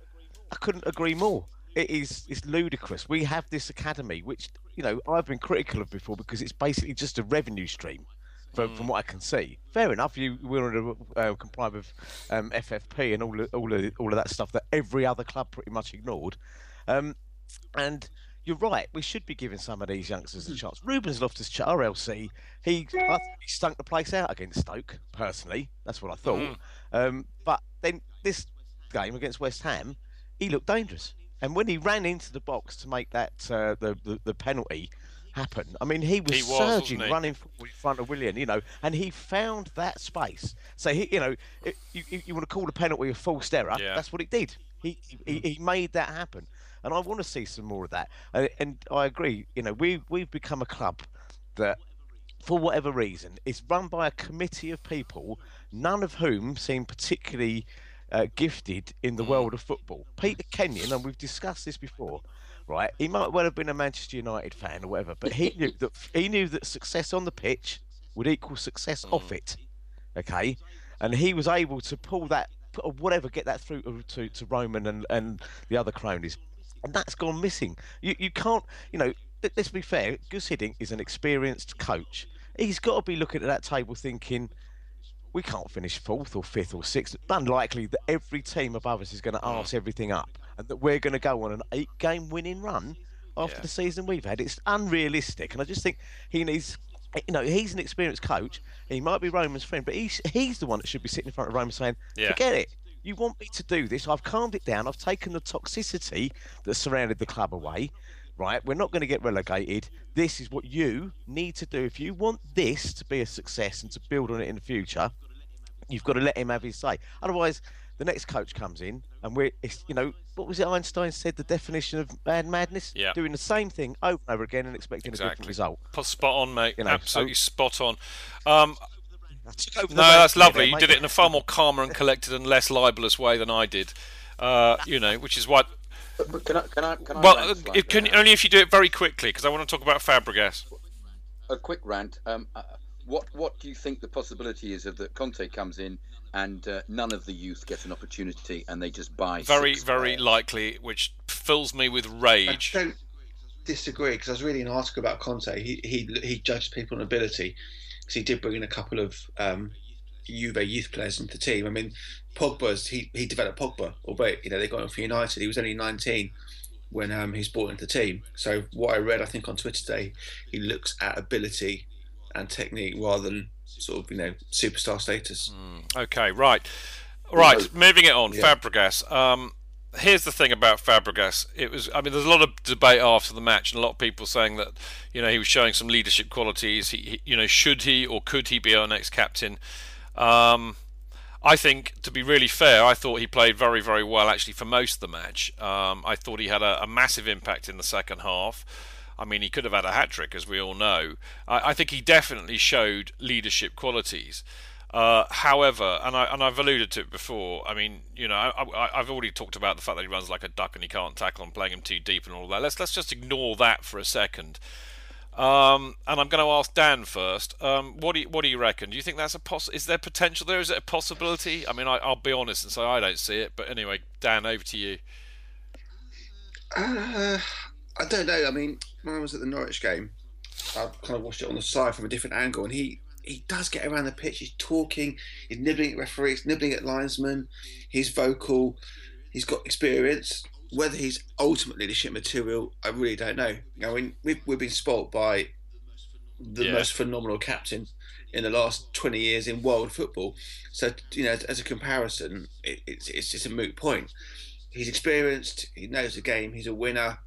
I couldn't agree more. It is it's ludicrous. We have this academy, which you know I've been critical of before because it's basically just a revenue stream, from, from what I can see. Fair enough, you we're to uh, comply with um, FFP and all of, all of all of that stuff that every other club pretty much ignored. Um, and you're right, we should be giving some of these youngsters a chance. Rubens Loftus Cheek, RLC, he I he stunk the place out against Stoke. Personally, that's what I thought. Um, but then this game against West Ham, he looked dangerous. And when he ran into the box to make that uh, the, the the penalty happen, I mean he was, He was, surging, he? running in front of Willian, you know, and he found that space. So he, you know, it, you, you want to call a penalty a false error? Yeah. That's what it did. He, he he made that happen, and I want to see some more of that. Uh, and I agree. You know, we we've become a club that for whatever reason, is run by a committee of people, none of whom seem particularly uh, gifted in the world of football. Peter Kenyon, and we've discussed this before, right? He might well have been a Manchester United fan or whatever, but he knew that he knew that success on the pitch would equal success off it. Okay, and he was able to pull that, or whatever, get that through to to, to Roman and and the other cronies, and that's gone missing. You you can't, you know. Let's be fair. Guus Hiddink is an experienced coach. He's got to be looking at that table thinking, we can't finish fourth or fifth or sixth. Unlikely that every team above us is going to arse mm. everything up and that we're going to go on an eight game winning run after Yeah. the season we've had. It's unrealistic. And I just think he needs, you know, he's an experienced coach. He might be Roman's friend, but he's, he's the one that should be sitting in front of Roman saying, Yeah. forget it. You want me to do this? I've calmed it down. I've taken the toxicity that surrounded the club away. Right, we're not going to get relegated. This is what you need to do. If you want this to be a success and to build on it in the future, you've got to let him have his say. Otherwise, the next coach comes in, and we're, it's, you know, what was it Einstein said? The definition of mad madness. Yeah. Doing the same thing over and over again and expecting a different result. Spot on, mate. You know, Absolutely so- spot on. Um, I took over the no, that's here there, lovely. You did it in a far more calmer and collected and less libelous way than I did. Uh, you know, which is what. But, but can I can I can I Well, rant uh, it can only if you do it very quickly, because I want to talk about Fabregas. a quick rant. Um, uh, what what do you think the possibility is of that Conte comes in and uh, none of the youth get an opportunity and they just buy Very, six very players? likely, which fills me with rage. I don't disagree because I was reading an article about Conte. He he he judged people on ability because he did bring in a couple of um, Juve youth players into the team. I mean, Pogba's he he developed Pogba, albeit you know they got him for United. He was only 19 when um, he was brought into the team. So what I read, I think on Twitter today, he looks at ability and technique rather than sort of you know superstar status. Okay, right, right. Moving it on. Yeah. Fabregas. Um, here's the thing about Fabregas. It was. I mean, there's a lot of debate after the match, and a lot of people saying that you know he was showing some leadership qualities. He, he you know, should he or could he be our next captain? Um, I think, to be really fair, I thought he played very, very well actually for most of the match. Um, I thought he had a, a massive impact in the second half. I mean, he could have had a hat trick, as we all know. I, I think he definitely showed leadership qualities. Uh, however, and I and I've alluded to it before. I mean, you know, I, I've already talked about the fact that he runs like a duck and he can't tackle and playing him too deep and all that. Let's let's just ignore that for a second. Um, and I'm going to ask Dan first. Um, what do you, what do you reckon? Do you think that's a poss? Is there potential there? Is it a possibility? I mean, I, I'll be honest and say I don't see it. But anyway, Dan, over to you. Uh, I don't know. I mean, when I was at the Norwich game, I've kind of watched it on the side from a different angle, and he he does get around the pitch. He's talking, he's nibbling at referees, nibbling at linesmen. He's vocal. He's got experience. Whether he's ultimate leadership material, I really don't know. You know, we've we've been spoilt by the Yeah. most phenomenal captain in the last 20 years in world football. So, you know, as a comparison, it, it's, it's just a moot point. He's experienced, he knows the game, he's a winner.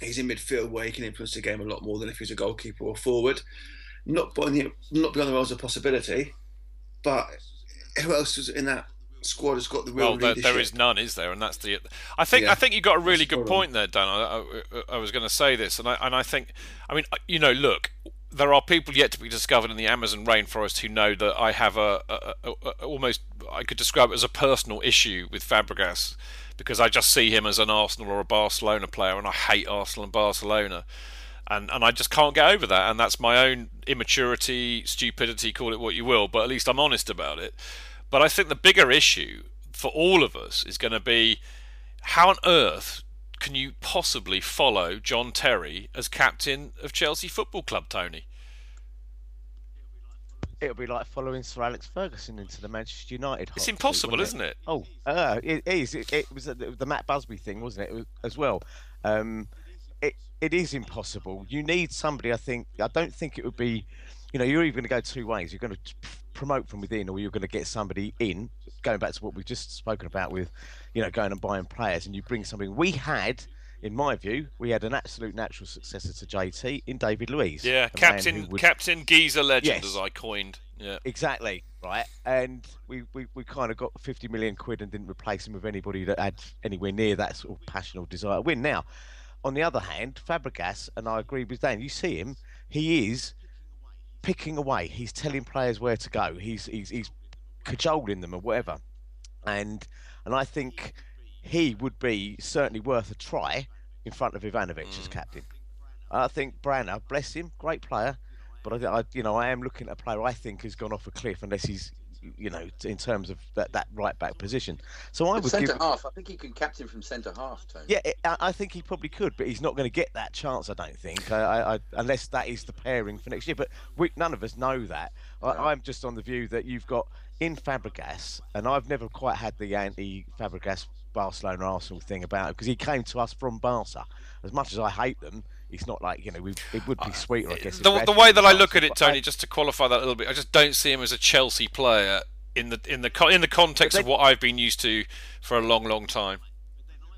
He's in midfield where he can influence the game a lot more than if he's a goalkeeper or forward. Not beyond the, not beyond the realms of possibility, but who else is in that squad has got the real Well, there, leadership? there is none, is there? And that's the. I think Yeah. I think you got a really good spot on. point there, Dan. I, I, I was going to say this, and I and I think, I mean, you know, look, there are people yet to be discovered in the Amazon rainforest who know that I have a, a, a, a almost I could describe it as a personal issue with Fabregas because I just see him as an Arsenal or a Barcelona player, and I hate Arsenal and Barcelona. And, and I just can't get over that, and that's my own immaturity, stupidity, call it what you will, but at least I'm honest about it. But I think the bigger issue for all of us is going to be how on earth can you possibly follow John Terry as captain of Chelsea Football Club, Tony? It'll be like following Sir Alex Ferguson into the Manchester United. It's impossible, isn't it? Oh, uh, it is. It, it was the, the Matt Busby thing, wasn't it, as well? Um, it it is impossible. You need somebody. I think. I don't think it would be. You know, you're either going to go two ways. You're going to promote from within, or you're going to get somebody in. Going back to what we've just spoken about with, you know, going and buying players, and you bring something. We had. In my view, we had an absolute natural successor to JT in David Luiz. Yeah, Captain would- Captain Geezer legend, Yes. as I coined. Yeah. Exactly right, and we, we, we kind of got fifty million quid and didn't replace him with anybody that had anywhere near that sort of passion or desire to win. Now, on the other hand, Fabregas, and I agree with Dan. You see him; he is picking away. He's telling players where to go. He's he's he's cajoling them or whatever, and and I think he would be certainly worth a try in front of Ivanovic as mm. captain. I think Brana, bless him, great player, but I, I, you know, I am looking at a player I think has gone off a cliff unless he's, you know, in terms of that, that right back position. So I would centre give, half. I think he can captain from centre half, Tony. yeah, it- I I think he probably could, but he's not going to get that chance. I don't think, I, I, I, unless that is the pairing for next year. But we, none of us know that. I, I'm just on the view that you've got in Fabregas, and I've never quite had the anti-Fabregas Barcelona Arsenal thing about it because he came to us from Barca. As much as I hate them, it's not like you know we, it would be sweeter, I guess. if we Uh, The, the way from that I look at it, but I- Tony, just to qualify that a little bit, I just don't see him as a Chelsea player in the in the in the context But of what I've been used to for a long, long time.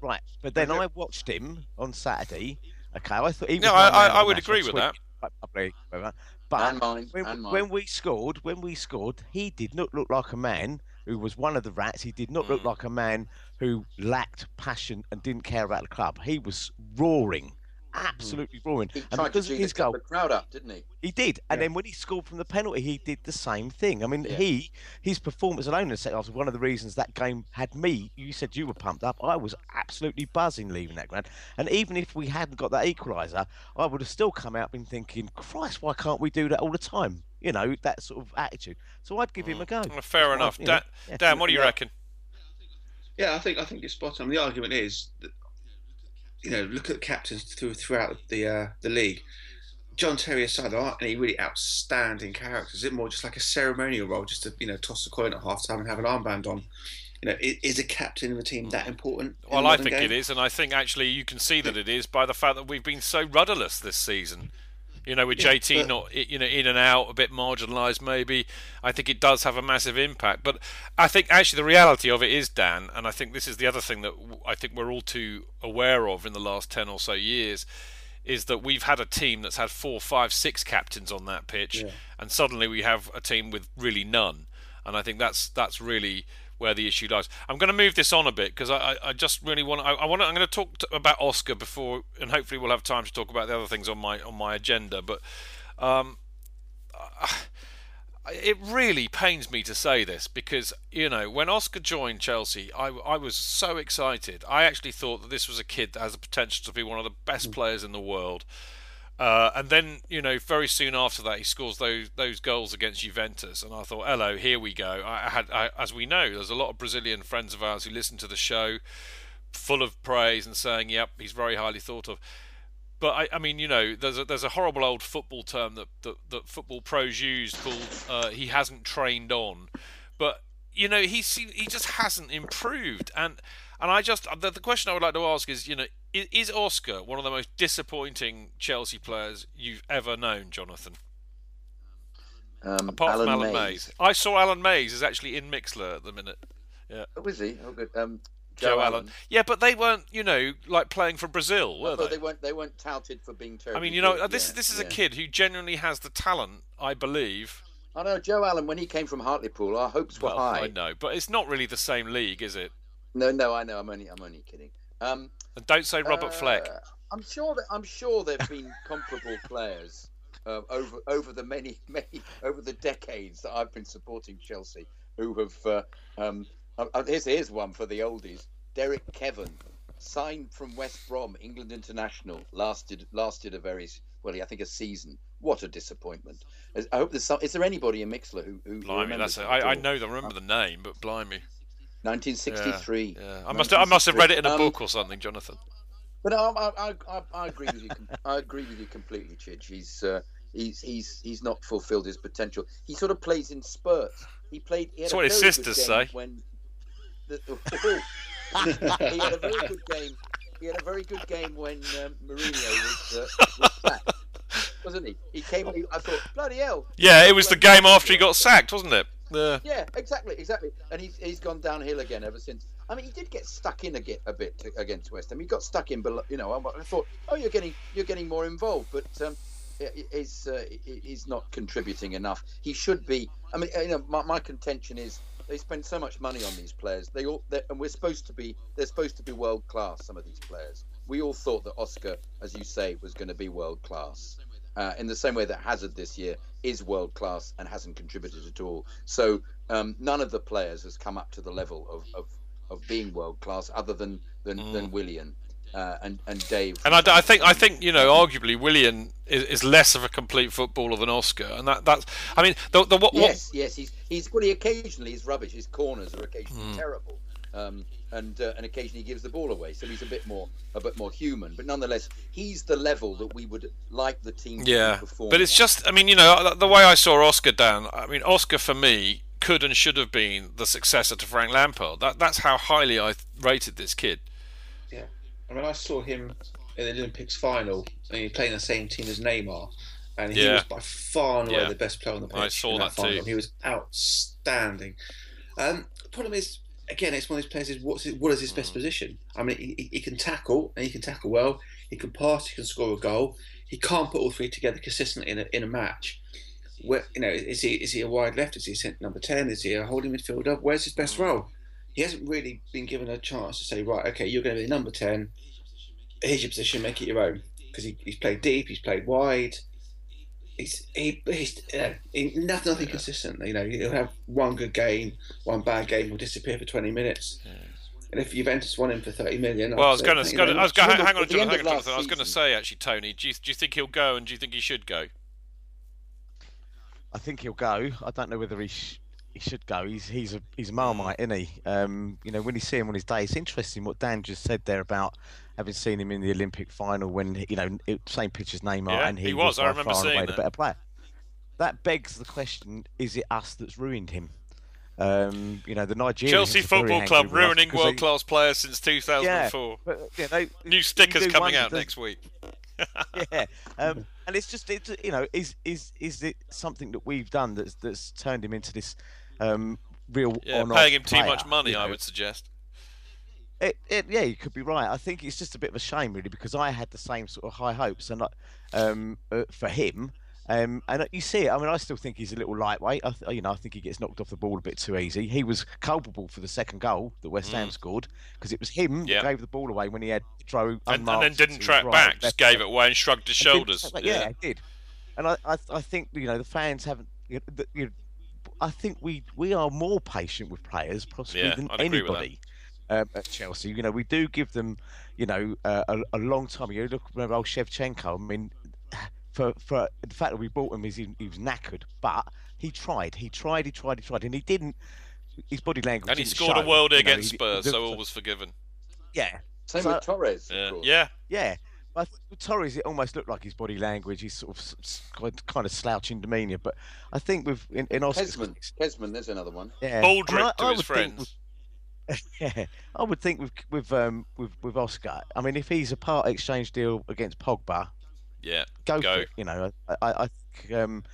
Right, but then I watched him on Saturday. Okay, I thought he was No, I- I- I would agree with that. quite publicly, whatever. But And mine, when, and mine. when we scored, when we scored, he did not look like a man who was one of the rats. He did not Mm. look like a man who lacked passion and didn't care about the club. He was roaring, mm-hmm. absolutely roaring. He and tried to because of the, his goal, the crowd up, didn't he? he did, and then when he scored from the penalty, he did the same thing. I mean, Yeah. he his performance alone in the second half was one of the reasons that game had me. You said you were pumped up. I was absolutely buzzing leaving that ground. And even if we hadn't got that equaliser, I would have still come out and been thinking, Christ, why can't we do that all the time? You know, that sort of attitude. So I'd give him mm. a go. Well, Fair Well, enough. you know, Dan, yeah. Dan, what do you reckon? Yeah, I think I think you're spot on. The argument is that you know look at captains through, throughout the uh, the league. John Terry aside, there aren't any really outstanding characters. Is it more just like a ceremonial role, just to you know toss a coin at half time and have an armband on? You know, is a captain of a team that important? Well, I think game? it is, and I think actually you can see that it is by the fact that we've been so rudderless this season. You know, with Yeah, JT but- not you know in and out, a bit marginalised maybe. I think it does have a massive impact. But I think actually the reality of it is Dan, and I think this is the other thing that I think we're all too aware of in the last ten or so years, is that we've had a team that's had four, five, six captains on that pitch, and suddenly we have a team with really none. And I think that's that's really where the issue lies. I'm going to move this on a bit because I, I, just really want I, I want to, I'm going to talk to, about Oscar before, and hopefully we'll have time to talk about the other things on my on my agenda. But um, it really pains me to say this because you know when Oscar joined Chelsea, I, I was so excited. I actually thought that this was a kid that has the potential to be one of the best players in the world. Uh, and then you know very soon after that he scores those those goals against Juventus, and I thought, hello, here we go. I, had, I, as we know, there's a lot of Brazilian friends of ours who listen to the show, full of praise and saying, yep, he's very highly thought of. but I, I mean, you know, there's a, there's a horrible old football term that that, that football pros use called uh, "he hasn't trained on," but you know, he he just hasn't improved, and and I just the, the question I would like to ask is, you know, is, is Oscar one of the most disappointing Chelsea players you've ever known, Jonathan? Um, Apart Alan from Alan Mayes. Mayes. I saw Alan Mayes is actually in Mixlr at the minute. Yeah. Oh, was he? Oh, good. Um, Joe, Joe, Allen. Yeah, but they weren't, you know, like playing for Brazil, were they? they weren't they weren't touted for being terrible. I mean, you know, this this is a kid who genuinely has the talent, I believe. I know Joe Allen when he came from Hartlepool, our hopes were Well, high. I know, but it's not really the same league, is it? No, no, I know. I'm only I'm only kidding. Um, And don't say Robert uh, Fleck. I'm sure that I'm sure there've been *laughs* comparable players uh, over over the many *laughs* many over the decades that I've been supporting Chelsea who have. Uh, um, uh, uh, here's here's one for the oldies. Derek Kevan, signed from West Brom, England international, lasted lasted a very well, I think a season. What a disappointment! I hope there's some. Is there anybody in Mixlr who who Blimey, that's a, I, I know, I remember the name, but blimey. 1963. Yeah, yeah. I must I must have read it in a Um, book or something, Jonathan. But I, I, I, I, I agree with you. *laughs* I agree with you completely, Chidge. He's uh, he's he's he's not fulfilled his potential. He sort of plays in spurts. He played. He That's what his sisters say. When the, *laughs* he had a very good game. He had a very good game when um, Mourinho was, uh, was sacked, wasn't he? He came. He, I thought, bloody hell. Yeah, it was the game after he got sacked, wasn't it? Yeah. Yeah, exactly, exactly. And he's, he's gone downhill again ever since. I mean, he did get stuck in a, get, a bit against West Ham. He got stuck in below. You know, I, I thought, oh, you're getting you're getting more involved, but um, he- he's uh, he's not contributing enough. He should be. I mean, you know, my, my contention is they spend so much money on these players. They all and we're supposed to be they're supposed to be world class. Some of these players. We all thought that Oscar, as you say, was going to be world class. Uh, in the same way that Hazard this year is world class and hasn't contributed at all. So um, none of the players has come up to the level of, of, of being world class, other than than, than Willian uh, and and Dave. And I, I think I think you know arguably Willian is, is less of a complete footballer than Oscar, and that that's I mean the the what, what Yes, yes, he's he's well, he occasionally he's rubbish. His corners are occasionally Hmm. terrible, um, and uh, and occasionally he gives the ball away. So he's a bit more a bit more human. But nonetheless, he's the level that we would like the team to Yeah, be performing. but it's just, I mean, you know, the- the way I saw Oscar down, I mean, Oscar for me could and should have been the successor to Frank Lampard. That that's how highly I rated this kid. Yeah, I mean, I saw him in the Olympics final, and he played in the same team as Neymar, and he Yeah. was by far and away Yeah. the best player on the pitch. I saw in that final. too. He was outstanding. Um, the problem is, again, it's one of those players. Is what's his, what is his best hmm. position? I mean, he, he- can tackle, and he can tackle well. He can pass. He can score a goal. He can't put all three together consistently in a, in a match. Where you know, is he is he a wide left? Is he a number ten? Is he a holding midfielder? Where's his best role? He hasn't really been given a chance to say, right, okay, you're going to be number ten. Here's your position, make it your own. Because he, he's played deep, he's played wide. He's he, he's uh, he, nothing, nothing consistent. You know, he'll have one good game, one bad game, will disappear for twenty minutes. And if Juventus won him for thirty million, Well, I was going to, you know, I was going, remember hang on, at the Jonathan, hang on, last Jonathan. I was going to say actually, Tony, do you, do you think he'll go and do you think he should go? I think he'll go. I don't know whether he sh- he should go. He's he's a he's a marmite, isn't he? Um, you know, when you see him on his day, it's interesting what Dan just said there about having seen him in the Olympic final when you know it, same pitch as Neymar, Yeah, and he, he was, I remember seeing away the that. better player. That begs the question: Is it us that's ruined him? Um, you know, the Nigerians. Chelsea Football Club ruining world class players since Yeah, 2004. but you know, New stickers coming out does- next week. *laughs* yeah, um, and it's just it's you know is is is it something that we've done that's that's turned him into this um, real Yeah, paying him too much money, you I would suggest. It, it, yeah, you could be right. I think it's just a bit of a shame, really, because I had the same sort of high hopes and um, uh, for him. Um, and you see it. I mean, I still think he's a little lightweight. I, th- you know, I think he gets knocked off the ball a bit too easy. He was culpable for the second goal that West Ham scored because it was him Mm. Yeah. that gave the ball away when he had Throw And, and then didn't track right, back, just gave it away and shrugged his shoulders. like, yeah, I did. And I, I, I think you know the fans haven't. You know, the, you know, I think we we are more patient with players possibly Yeah, than I'd agree with that. anybody um, at Chelsea. You know, we do give them, you know, uh, a, a long time. You look remember old Shevchenko. I mean, *sighs* for for the fact that we bought him is he, he was knackered, but he tried, he tried, he tried, he tried, and he didn't. His body language. And he didn't scored a show, worldie you know, against he- Spurs, the- so all was forgiven. yeah, Same So- with Torres. Yeah, course. yeah. yeah. I think with Torres, it almost looked like his body language. He's sort of s- s- kind- kind of slouching demeanour. But I think with in, in Oscar's Kezman, Kezman, there's another one. yeah, Baldrick I mean, I- to I his would think friends. Yeah, *laughs* I would think with with um with with Oscar. I mean, if he's a part exchange deal against Pogba, Yeah, go, Go. for it. You know, I, I, I think um,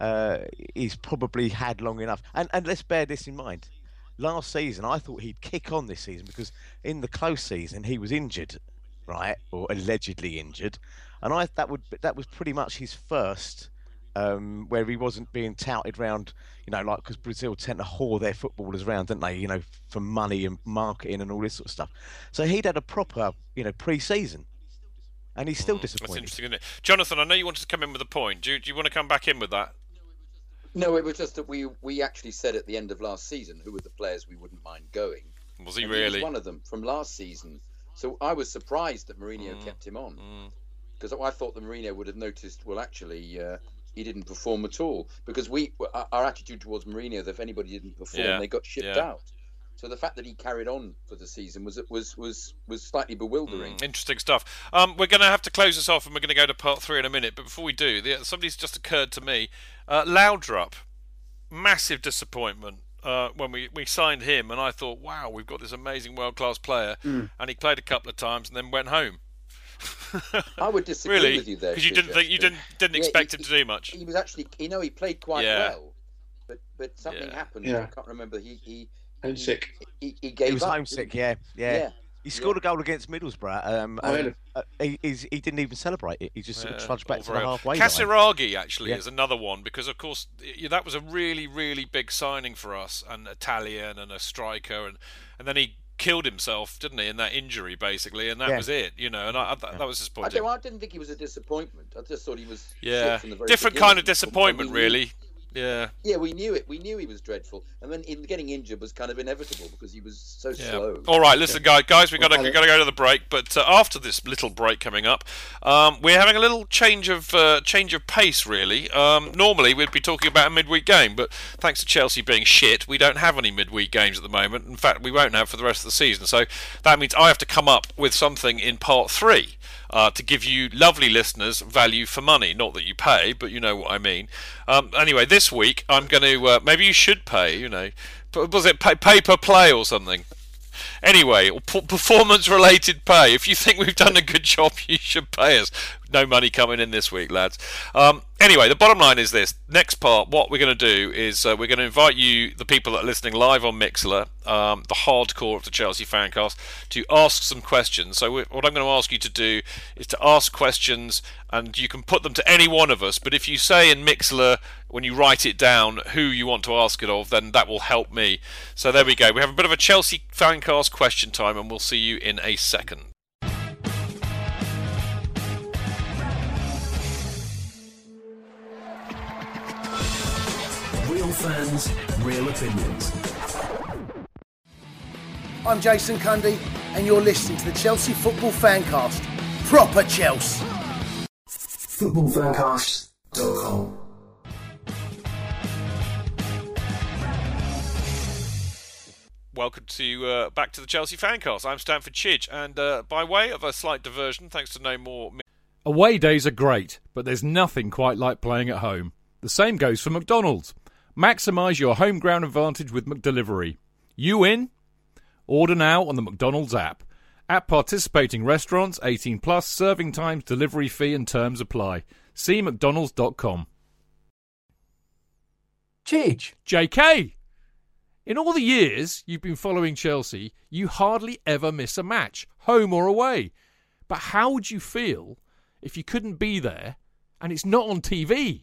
uh, he's probably had long enough. And and let's bear this in mind. Last season, I thought he'd kick on this season because in the close season he was injured, right, or allegedly injured, and I that would that was pretty much his first. Um, where he wasn't being touted round, you know, like because Brazil tend to whore their footballers around, don't they? You know, for money and marketing and all this sort of stuff. So he'd had a proper, you know, pre-season, and he's still Mm, that's interesting, isn't it? Jonathan, I know you wanted to come in with a point. Do you, do you want to come back in with that? No, it was just that we we actually said at the end of last season who were the players we wouldn't mind going. Was he And really? was one of them from last season. So I was surprised that Mourinho Mm, kept him on mm. because I thought that Mourinho would have noticed. Well, actually, uh, he didn't perform at all because we our- our attitude towards Mourinho that if anybody didn't perform, Yeah, they got shipped yeah. out. So the fact that he carried on for the season was was was was slightly bewildering. Mm, interesting stuff. Um, we're going to have to close this off, and we're going to go to part three in a minute. But before we do, the, somebody's just occurred to me. Uh, Laudrup, massive disappointment uh, when we, we signed him, and I thought, wow, we've got this amazing world class player, Mm. and he played a couple of times and then went home. I would disagree really, with you there because you didn't think you didn't didn't Yeah, expect he- him to do much. He was actually, you know, he played quite Yeah. well, but but something Yeah. happened. Yeah. I can't remember. He he Homesick. he, he gave He was up, homesick, yeah, yeah. Yeah. He scored a goal against Middlesbrough. Um, Oh, and, really? uh, he, he didn't even celebrate it. He just sort of Yeah, trudged back all to the very- halfway line. Casiraghi actually Yeah. is another one because of course y- that was a really really big signing for us, an Italian and a striker, and and then he killed himself, didn't he, in that injury basically, and that Yeah. was it, you know, and I, I, that, that was I, disappointing. don't, I didn't think he was a disappointment. I just thought he was Yeah, from the very different beginning. kind of And- and disappointment, we knew- really. Yeah, Yeah, we knew it. We knew he was dreadful, and then in getting injured was kind of inevitable because he was so yeah. slow. All right, listen, guys, guys, we got to we got to go to the break. But uh, after this little break coming up, um, we're having a little change of uh, change of pace. Really, um, normally we'd be talking about a midweek game, but thanks to Chelsea being shit, we don't have any midweek games at the moment. In fact, we won't have for the rest of the season. So that means I have to come up with something in part three. Uh, to give you lovely listeners value for money. Not that you pay, but you know what I mean. Um, anyway, this week I'm going to. Uh, maybe you should pay. You know, was it pay, pay per play or something? Anyway, performance related pay. If you think we've done a good job, *laughs* you should pay us. No money coming in this week, lads. Um, anyway, the bottom line is this. Next part, what we're going to do is uh, we're going to invite you, the people that are listening live on Mixlr, um, the hardcore of the Chelsea fancast, to ask some questions. So, what I'm going to ask you to do is to ask questions, and you can put them to any one of us. But if you say in Mixlr, when you write it down, who you want to ask it of, then that will help me. So, there we go. We have a bit of a Chelsea fancast question time, and we'll see you in a second. Real fans, real opinions. I'm Jason Cundy, and you're listening to the Chelsea Football Fancast. Proper Chelsea. Footballfancast.com. Welcome to uh, back to the Chelsea Fancast. I'm Stamford Chidge, and uh, by way of a slight diversion, thanks to no more Away days are great, but there's nothing quite like playing at home. The same goes for McDonald's. Maximise your home ground advantage with McDelivery. You in? Order now on the McDonald's app. At participating restaurants, 18 plus, serving times, delivery fee and terms apply. See mcdonalds.com. Cheech. JK! In all the years you've been following Chelsea, you hardly ever miss a match, home or away. But how would you feel if you couldn't be there and it's not on TV?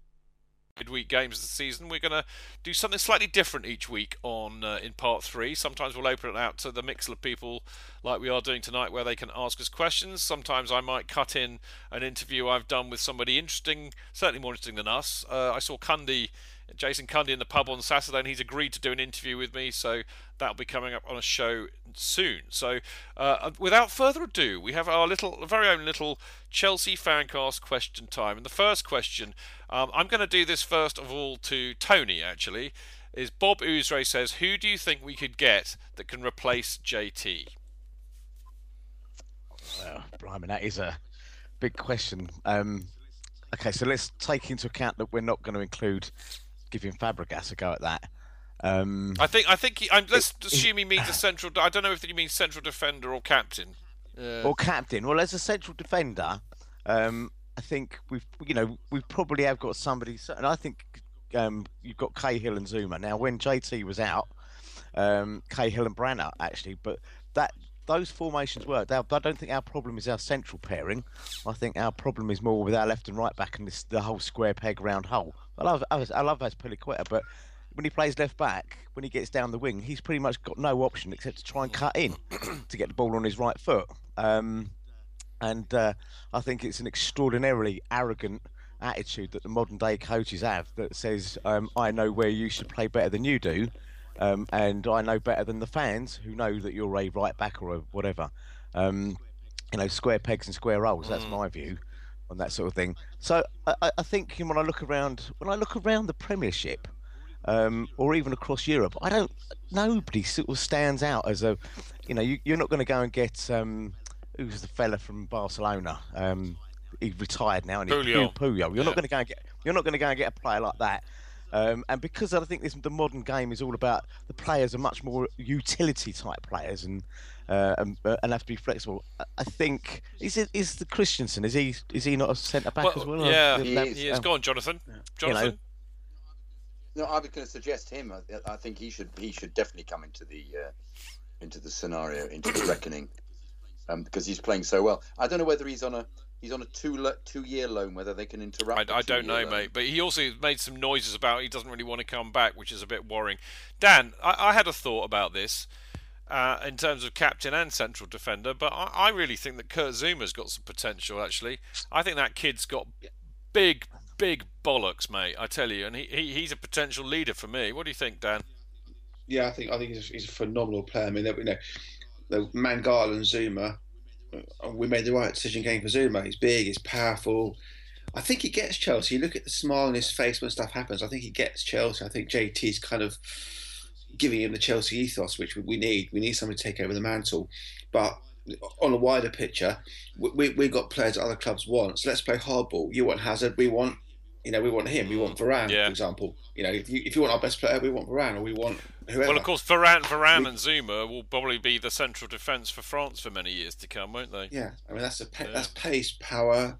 midweek games of the season. We're going to do something slightly different each week on uh, in part three. Sometimes we'll open it out to the mix of people like we are doing tonight, where they can ask us questions. Sometimes I might cut in an interview I've done with somebody interesting, certainly more interesting than us. Uh, I saw Cundy Jason Cundy in the pub on Saturday, and he's agreed to do an interview with me. So that'll be coming up on a show soon. So uh, without further ado, we have our little, very own little Chelsea fancast question time. And the first question, um, I'm going to do this first of all to Tony. Actually, is Bob Ouzray says, who do you think we could get that can replace JT? Well, Brian, that is a big question. Um, okay, so let's take into account that we're not going to include giving Fabregas a go at that. Um, I think I think he, I'm, let's assume he means a central. I don't know if he means central defender or captain. Uh, or captain. Well, as a central defender, um, I think we've you know we probably have got somebody, and I think um, you've got Cahill and Zouma now. When JT was out, um, Cahill and Brana actually, but that those formations worked. I don't think our problem is our central pairing. I think our problem is more with our left and right back and this, the whole square peg round hole. I love I love Azpilicueta, but when he plays left back, when he gets down the wing, he's pretty much got no option except to try and cut in *clears throat* to get the ball on his right foot. Um, and uh, I think it's an extraordinarily arrogant attitude that the modern day coaches have that says, um, "I know where you should play better than you do." Um, and I know better than the fans who know that you're a right back or a whatever. Um, you know, square pegs and square holes. That's mm. my view on that sort of thing. So I, I, think when I look around, when I look around the Premiership, um, or even across Europe, I don't. Nobody sort of stands out as a, you know, you, are not going to go and get um, who's the fella from Barcelona. Um, he retired now, and Puyol. Puyol. You're yeah. not going to go and get. You're not going to go and get a player like that. Um, and because I think this, the modern game is all about the players are much more utility type players and uh, and, uh, and, have to be flexible. I think is it is the Christensen is he is he not a centre back well, as well? Yeah, he, is. he is. Go on, Jonathan. Jonathan. You know, no, I was going to suggest him. I, I, think he should he should definitely come into the uh, into the scenario, into the reckoning, um, because he's playing so well. I don't know whether he's on a he's on a two two year loan. Whether they can interrupt. I, I don't know, loan. mate. But he also made some noises about he doesn't really want to come back, which is a bit worrying. Dan, I, I had a thought about this. Uh, in terms of captain and central defender, but I, I really think that Kurt Zouma's got some potential. Actually, I think that kid's got big, big bollocks, mate. I tell you, and he, he he's a potential leader for me. What do you think, Dan? Yeah, I think I think he's a, he's a phenomenal player. I mean, you know, the Mangala and Zouma uh, we made the right decision going for Zouma. He's big, he's powerful. I think he gets Chelsea. You look at the smile on his face when stuff happens. I think he gets Chelsea. I think JT's kind of giving him the Chelsea ethos, which we need. We need someone to take over the mantle. But on a wider picture, we, we, have got players that other clubs want. So let's play hardball. You want Hazard, we want you know, we want him. We want Varane, yeah. for example. You know, if you, if you want our best player, we want Varane, or we want whoever. Well, of course, Varane, Varane, we, and Zouma will probably be the central defence for France for many years to come, won't they? Yeah, I mean that's a yeah. that's pace, power,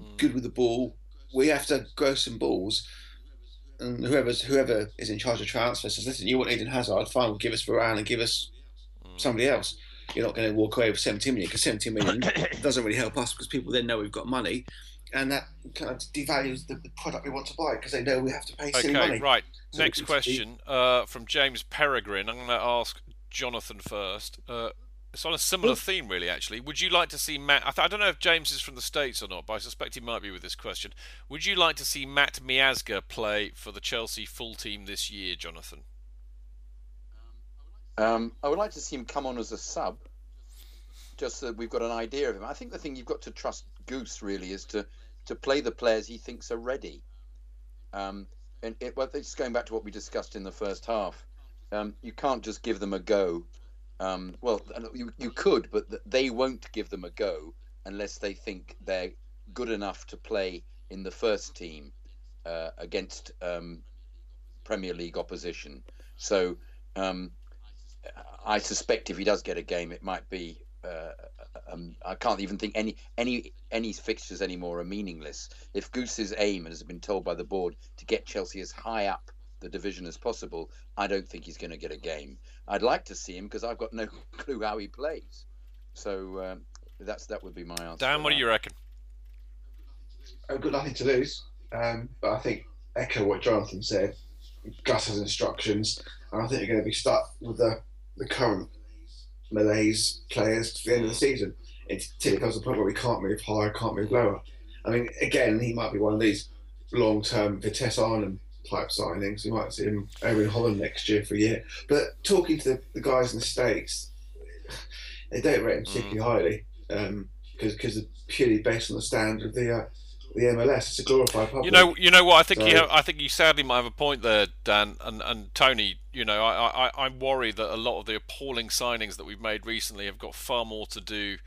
mm. good with the ball. We have to grow some balls, and whoever's whoever is in charge of transfer says, "Listen, you want Eden Hazard? Fine, we'll give us Varane and give us mm. somebody else." You're not going to walk away with 17 million because 17 million *coughs* doesn't really help us because people then know we've got money and that kind of devalues the, the product we want to buy because they know we have to pay silly okay, money. right. So Next question uh, from James Peregrine. I'm going to ask Jonathan first. Uh, it's on a similar theme, really. Actually, would you like to see Matt? I, th- I, don't know if James is from the states or not, but I suspect he might be with this question. Would you like to see Matt Miazga play for the Chelsea full team this year, Jonathan? Um, I would like to see him come on as a sub, just that we've got an idea of him. I think the thing you've got to trust Guus really is to to play the players he thinks are ready. Um, and it, well, it's going back to what we discussed in the first half. Um, you can't just give them a go. Um, well, you, you could, but they won't give them a go unless they think they're good enough to play in the first team uh, against um, Premier League opposition. So um, I suspect if he does get a game, it might be. Uh, um, I can't even think any any any fixtures anymore are meaningless. If Goose's aim has been told by the board to get Chelsea as high up the division as possible, I don't think he's going to get a game. I'd like to see him because I've got no *laughs* clue how he plays. So um, that's that would be my answer. Dan, what do you reckon? I've got nothing to lose, um, but I think echo what Jonathan said. Guus has instructions, and I think you're going to be stuck with the the current Malays players to the end of the season until it comes to a point where we can't move higher, can't move lower. I mean, again, he might be one of these long-term Vitesse Arnhem type signings. You might see him over in Holland next year for a year. But talking to the, the guys in the States, they don't rate him particularly highly because um, because purely based on the standard of the uh, the MLS. It's a glorified public. You know, you know what? I think So- you have, I think you sadly might have a point there, Dan and, and Tony. You know, I, I I'm worried that a lot of the appalling signings that we've made recently have got far more to do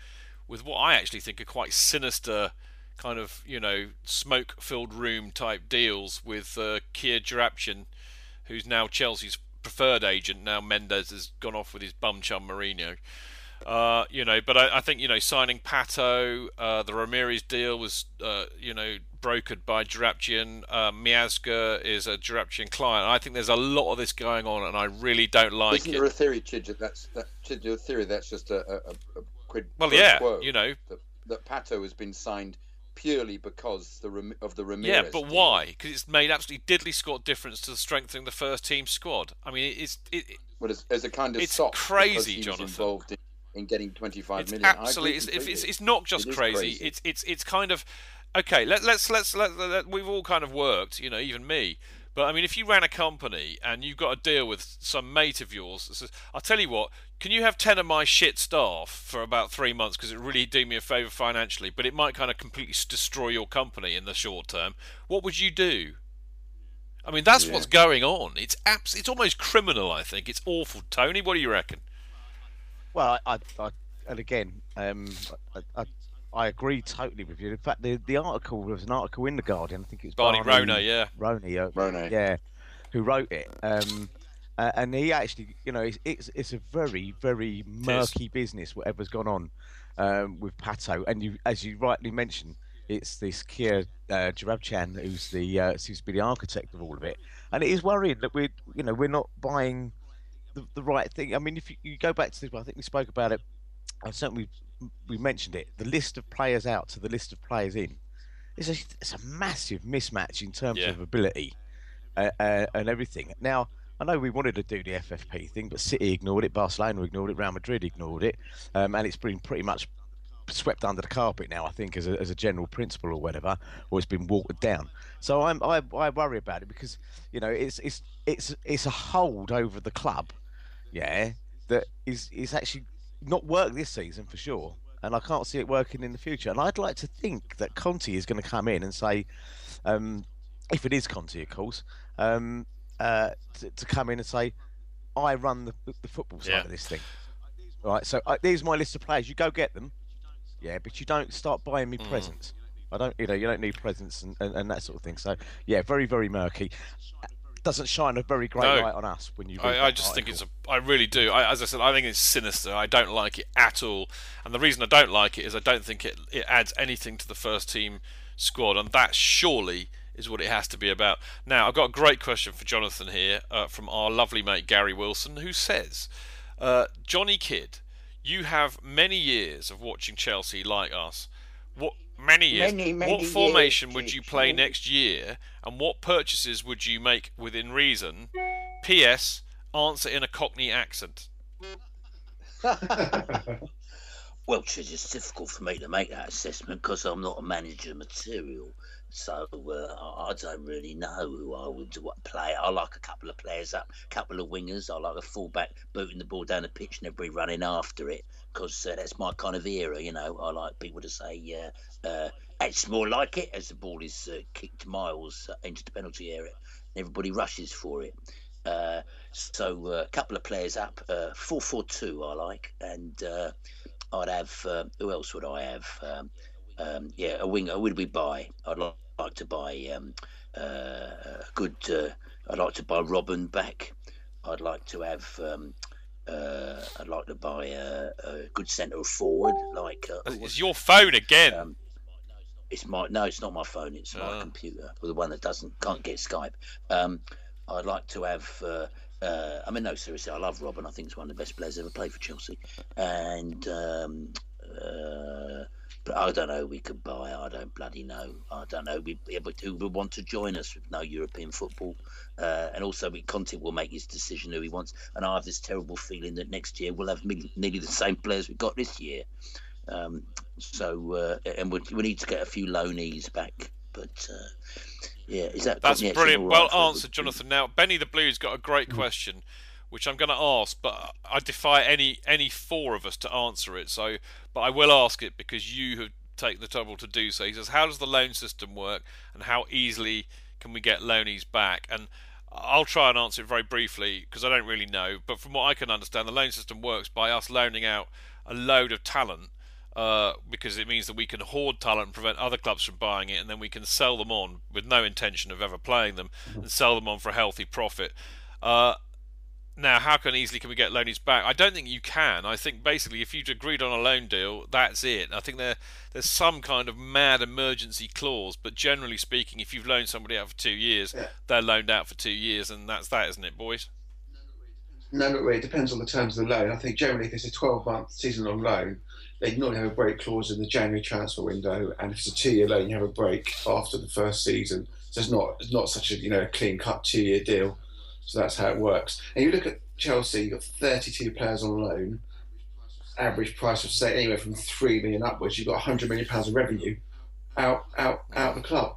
with what I actually think are quite sinister, kind of you know smoke-filled room type deals with uh, Kia Joorabchian, who's now Chelsea's preferred agent. Now Mendes has gone off with his bum chum Mourinho. Uh, you know, but I, I think you know signing Pato, uh, the Ramirez deal was uh, you know brokered by Joorabchian. Uh, Miazga is a Joorabchian client. I think there's a lot of this going on, and I really don't like Isn't it. there a theory, Chidge, that that's that, Chidge, a theory that's just a, a, a- quid Well, yeah, quo, you know. that, that Pato has been signed purely because the of the Ramirez. Yeah, but why? Because it's made absolutely diddly squat difference to strengthening the first team squad. I mean, it's it, it- Well, as, as a kind of It's crazy, Jonathan. involved in, in getting 25 it's million. Absolutely it's, it's, it's, it's not just It is crazy. It's it's it's kind of okay. Let, let's let's let, let we've all kind of worked, you know, even me. But I mean, if you ran a company and you've got a deal with some mate of yours that says, "I'll tell you what, can you have ten of my shit staff for about three months because it really do me a favour financially, but it might kind of completely destroy your company in the short term." What would you do? I mean, that's Yeah. what's going on. It's abs- It's almost criminal. I think it's awful. Tony, what do you reckon? Well, I, I, I and again, um, I, I, I agree totally with you. In fact, the the article there was an article in the Guardian. I think it was Barney Ronay, yeah. Ronay, uh, Ronay. yeah, who wrote it. Um, uh, and he actually, you know, it's it's, it's a very very murky business. Whatever's gone on um, with Pato, and you, as you rightly mentioned, it's this Kia uh, Joorabchian who's the uh, seems to be the architect of all of it, and it is worrying that we're, you know, we're not buying the, the right thing. I mean, if you, you go back to, this, I think we spoke about it. I certainly we mentioned it. The list of players out to the list of players in. It's a it's a massive mismatch in terms Yeah. of ability uh, uh, and everything. Now I know we wanted to do the FFP thing, but City ignored it, Barcelona ignored it, Real Madrid ignored it, um, and it's been pretty much swept under the carpet now. I think as a, as a general principle or whatever, or it's been watered down. So I'm I, I worry about it because you know it's it's it's it's a hold over the club, yeah, that is is actually not worked this season for sure, and I can't see it working in the future. And I'd like to think that Conte is going to come in and say, um, if it is Conte, of course, um, uh, to, to come in and say, I run the, the football side Yeah. of this thing. Right, so uh, there's my list of players. You go get them, yeah, but you don't start buying me Mm. presents. I don't, you know, you don't need presents and, and, and that sort of thing. So yeah, very very murky. Doesn't shine a very great No. light on us when you. I, I just think it's article. a. I really do. I, as I said, I think it's sinister. I don't like it at all. And the reason I don't like it is I don't think it it adds anything to the first team squad, and that surely is what it has to be about. Now, I've got a great question for Jonathan here uh, from our lovely mate Gary Wilson, who says, uh, "Johnny Kidd, you have many years of watching Chelsea like us. What many years? Many, many what formation years, would you play many. next year, and what purchases would you make within reason?" P.S. Answer in a Cockney accent. *laughs* Well, Chidge, it's difficult for me to make that assessment because I'm not a manager material. So uh, I don't really know who I would what play. I like a couple of players up, a couple of wingers. I like a fullback booting the ball down the pitch and everybody running after it because uh, that's my kind of era. You know, I like people to say uh, uh, it's more like it as the ball is uh, kicked miles uh, into the penalty area and everybody rushes for it. So a couple of players up, four four two I like, and I'd have who else would I have? Um, um, yeah, a winger. Would we buy? I'd li- like to buy um, uh, a good. Uh, I'd like to buy Robin back. I'd like to have. Um, uh, I'd like to buy a, a good centre forward, like. Uh, It's your phone again. Um, it's my no, it's not my phone. It's my Oh. computer, the one that doesn't can't get Skype. Um, I'd like to have. Uh, uh, I mean, no, seriously, I love Robin. I think he's one of the best players ever played for Chelsea. And um, uh, I don't know. We could buy. I don't bloody know. I don't know. We but who would want to join us with no European football? Uh, and also, we Conte will make his decision who he wants. And I have this terrible feeling that next year we'll have *laughs* nearly the same players we got this year. Um, so uh, and we, we need to get a few loanees back. But uh, yeah, is that That's brilliant. Well right answered, Jonathan. Now, Benny the Blue's got a great Mm. question, which I'm going to ask, but I defy any any four of us to answer it. So, but I will ask it because you have taken the trouble to do so. He says, "How does the loan system work, and how easily can we get loanees back?" And I'll try and answer it very briefly because I don't really know. But from what I can understand, the loan system works by us loaning out a load of talent uh, because it means that we can hoard talent and prevent other clubs from buying it, and then we can sell them on with no intention of ever playing them and sell them on for a healthy profit. Uh, now, how can easily can we get loanies back? I don't think you can. I think basically, if you've agreed on a loan deal, that's it. I think there there's some kind of mad emergency clause, but generally speaking, if you've loaned somebody out for two years, they're loaned out for two years, and that's that, isn't it, boys? No, not really. It depends on the terms of the loan. I think generally, if it's a 12 month season long loan, they normally have a break clause in the January transfer window. And if it's a two year loan, you have a break after the first season. So it's not, it's not such a you know clean cut two year deal. So that's how it works. And you look at Chelsea, you've got 32 players on loan, average price of say anywhere from 3 million upwards. You've got 100 million pounds of revenue out, out, out of the club.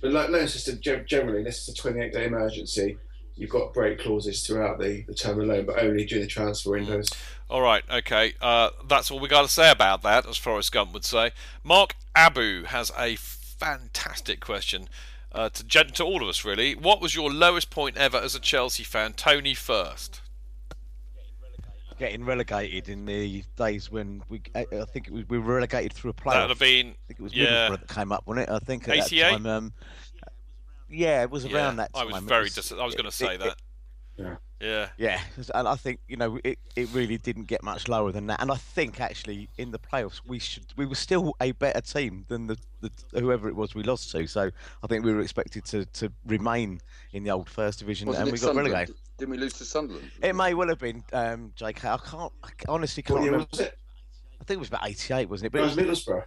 The lo- loan system generally, this is a 28 day emergency. You've got break clauses throughout the, the term of loan, but only during the transfer windows. All right, okay. Uh, that's all we got to say about that, as Forrest Gump would say. Mark Abu has a fantastic question uh, to, to all of us, really. What was your lowest point ever as a Chelsea fan? Tony first. Getting relegated in the days when we, I I think it was, we were relegated through a playoff. That would have been, I think it was yeah. Middlesbrough that came up, wasn't it? I think at that time. Um, yeah, it was Yeah, around that I was It very dis- I was gonna say it- that. it- Yeah. Yeah. Yeah, and I think you know it, it really didn't get much lower than that. And I think actually in the playoffs we should we were still a better team than the, the whoever it was we lost to. So I think we were expected to, to remain in the old first division, Wasn't and we got Sunderland? relegated. Didn't we lose to Sunderland? It may well have been um, JK. I can't I honestly can't What year remember. was it? I think it was about eighty-eight, wasn't it? But It was Middlesbrough.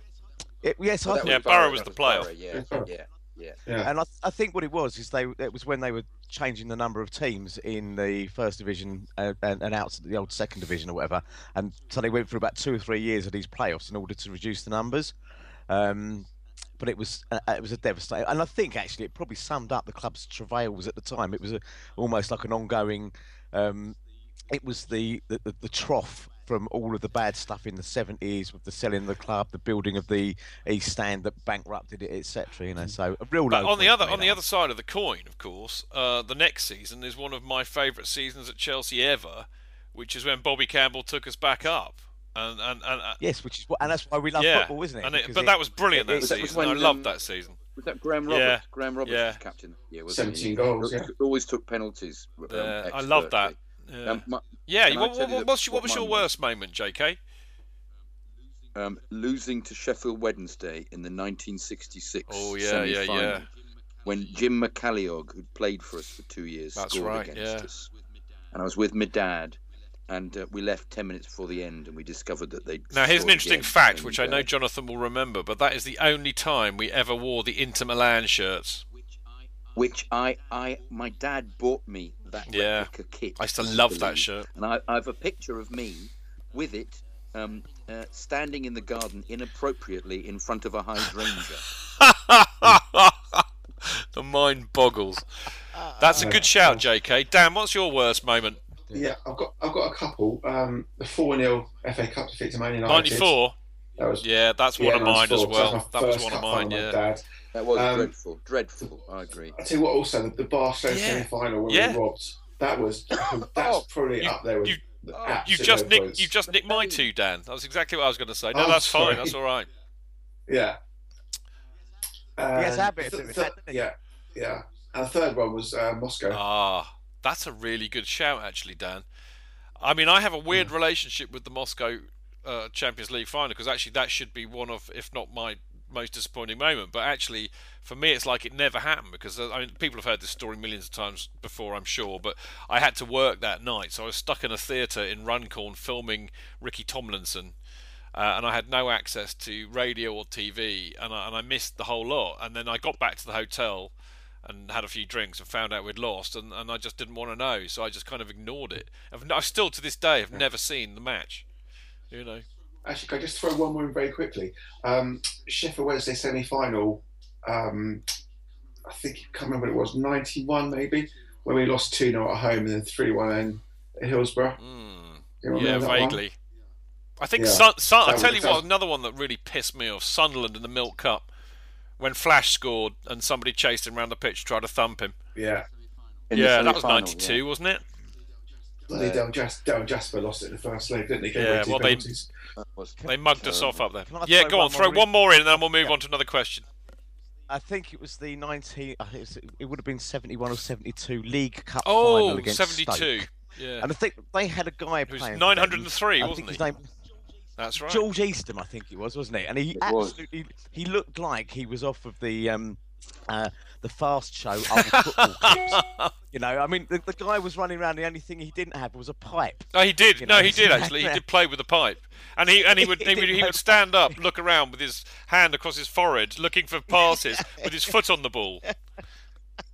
It, yes, I Oh, think Yeah, was Borough was the playoff. Yeah, yeah, yeah. Yeah. And I, I think what it was is they it was when they were changing the number of teams in the first division uh, and, and out to the old second division or whatever, and so they went through about two or three years of these playoffs in order to reduce the numbers. Um, but it was uh, it was a devastating, and I think actually it probably summed up the club's travails at the time. It was a, almost like an ongoing. Um, it was the, the, the trough from all of the bad stuff in the 70s with the selling of the club, the building of the East Stand that bankrupted it, etc. You know, so a real. But on the other for me, on the other side of the coin, of course, uh, the next season is one of my favourite seasons at Chelsea ever, which is when Bobby Campbell took us back up. And and, and uh, Yes, which is and that's why we love yeah, football, isn't it? And it, but it- that was brilliant it- that Was that- was season. I loved um, that season. Was that Graham Roberts? Yeah, Graham Roberts yeah. was captain. Yeah, wasn't 17 he? goals, yeah. Always took penalties. um, Yeah, I love that. Yeah, Um, my- yeah. What, what, what's what what was your mine was? worst moment, J.K.? um, losing to Sheffield Wednesday in the 1966 Oh, yeah, yeah, semi-final, yeah. when Jim McCalliog, who'd played for us for two years, That's scored right, against yeah. us. And I was with my dad, and uh, we left 10 minutes before the end, and we discovered that they Now, here's an interesting fact, which I know Jonathan will remember, but that is the only time we ever wore the Inter Milan shirts. which I, I, my dad bought me that Yeah. replica kit. I used to would you love that shirt. And I, I have a picture of me with it, um, uh, standing in the garden inappropriately in front of a hydrangea. *laughs* the mind boggles. That's a good shout, JK. Dan, what's your worst moment? Yeah, I've got I've got a couple. Um, the four 0 FA Cup defeat to Man United. Ninety-four. That was yeah, that's one yeah, of mine as well. That was one of mine. Yeah. Dad. That was Um, dreadful, dreadful. I agree. I tell you what, also the, the Barcelona Yeah. semi-final when Yeah. we robbed. That was *coughs* that's probably up there with. You, the you absolute just low nicked. points. You just nicked my two, Dan. That was exactly what I was going to say. No, Oh, that's fine. That's all right. Yeah. has a And habit of the doing thir- that, doesn't he? Yeah, yeah. And the third one was uh, Moscow. Ah, that's a really good shout, actually, Dan. I mean, I have a weird relationship with the Moscow uh, Champions League final because actually that should be one of, if not my most disappointing moment. But actually, for me, it's like it never happened because uh, I mean, people have heard this story millions of times before, I'm sure. But I had to work that night, so I was stuck in a theatre in Runcorn filming Ricky Tomlinson. Uh, and I had no access to radio or TV, and I, and I missed the whole lot. And then I got back to the hotel and had a few drinks and found out we'd lost, and, and I just didn't want to know, so I just kind of ignored it. I've, I still to this day have never seen the match. You know, Actually, can I just throw one more in very quickly? Um, Sheffield Wednesday semi-final. Um, I think I can't remember what it was. Ninety-one maybe when we lost two 0 at home and then three one in Hillsborough. You remember yeah, that one? vaguely. I think Yeah. Sun, Sun, I That tell you what, another one that really pissed me off: Sunderland in the Milk Cup when Flash scored and somebody chased him around the pitch to try to thump him. Yeah. In yeah, that was '92, yeah. wasn't it? Bloody Del, Jas- Del Jasper lost it in the first leg, didn't he? Gave Yeah, well, they they mugged us off up there. Yeah, go on, throw more one more in, and then we'll move on to another question. I think it was the 19. It, would have been 71 or 72 League Cup Oh, final against 72, Stoke. yeah. And I think they had a guy was playing. 903, I wasn't think his he? name- That's right. George Eastham, I think it was, wasn't he? And he It was. absolutely he looked like he was off of the um, uh, the fast show old football *laughs* clips. You know, I mean, the, the guy was running around. The only thing he didn't have was a pipe. No, he did. You no, he *laughs* did actually. He did play with a pipe, and he and he would He would, he would stand up, look around with his hand across his forehead, looking for passes *laughs* with his foot on the ball.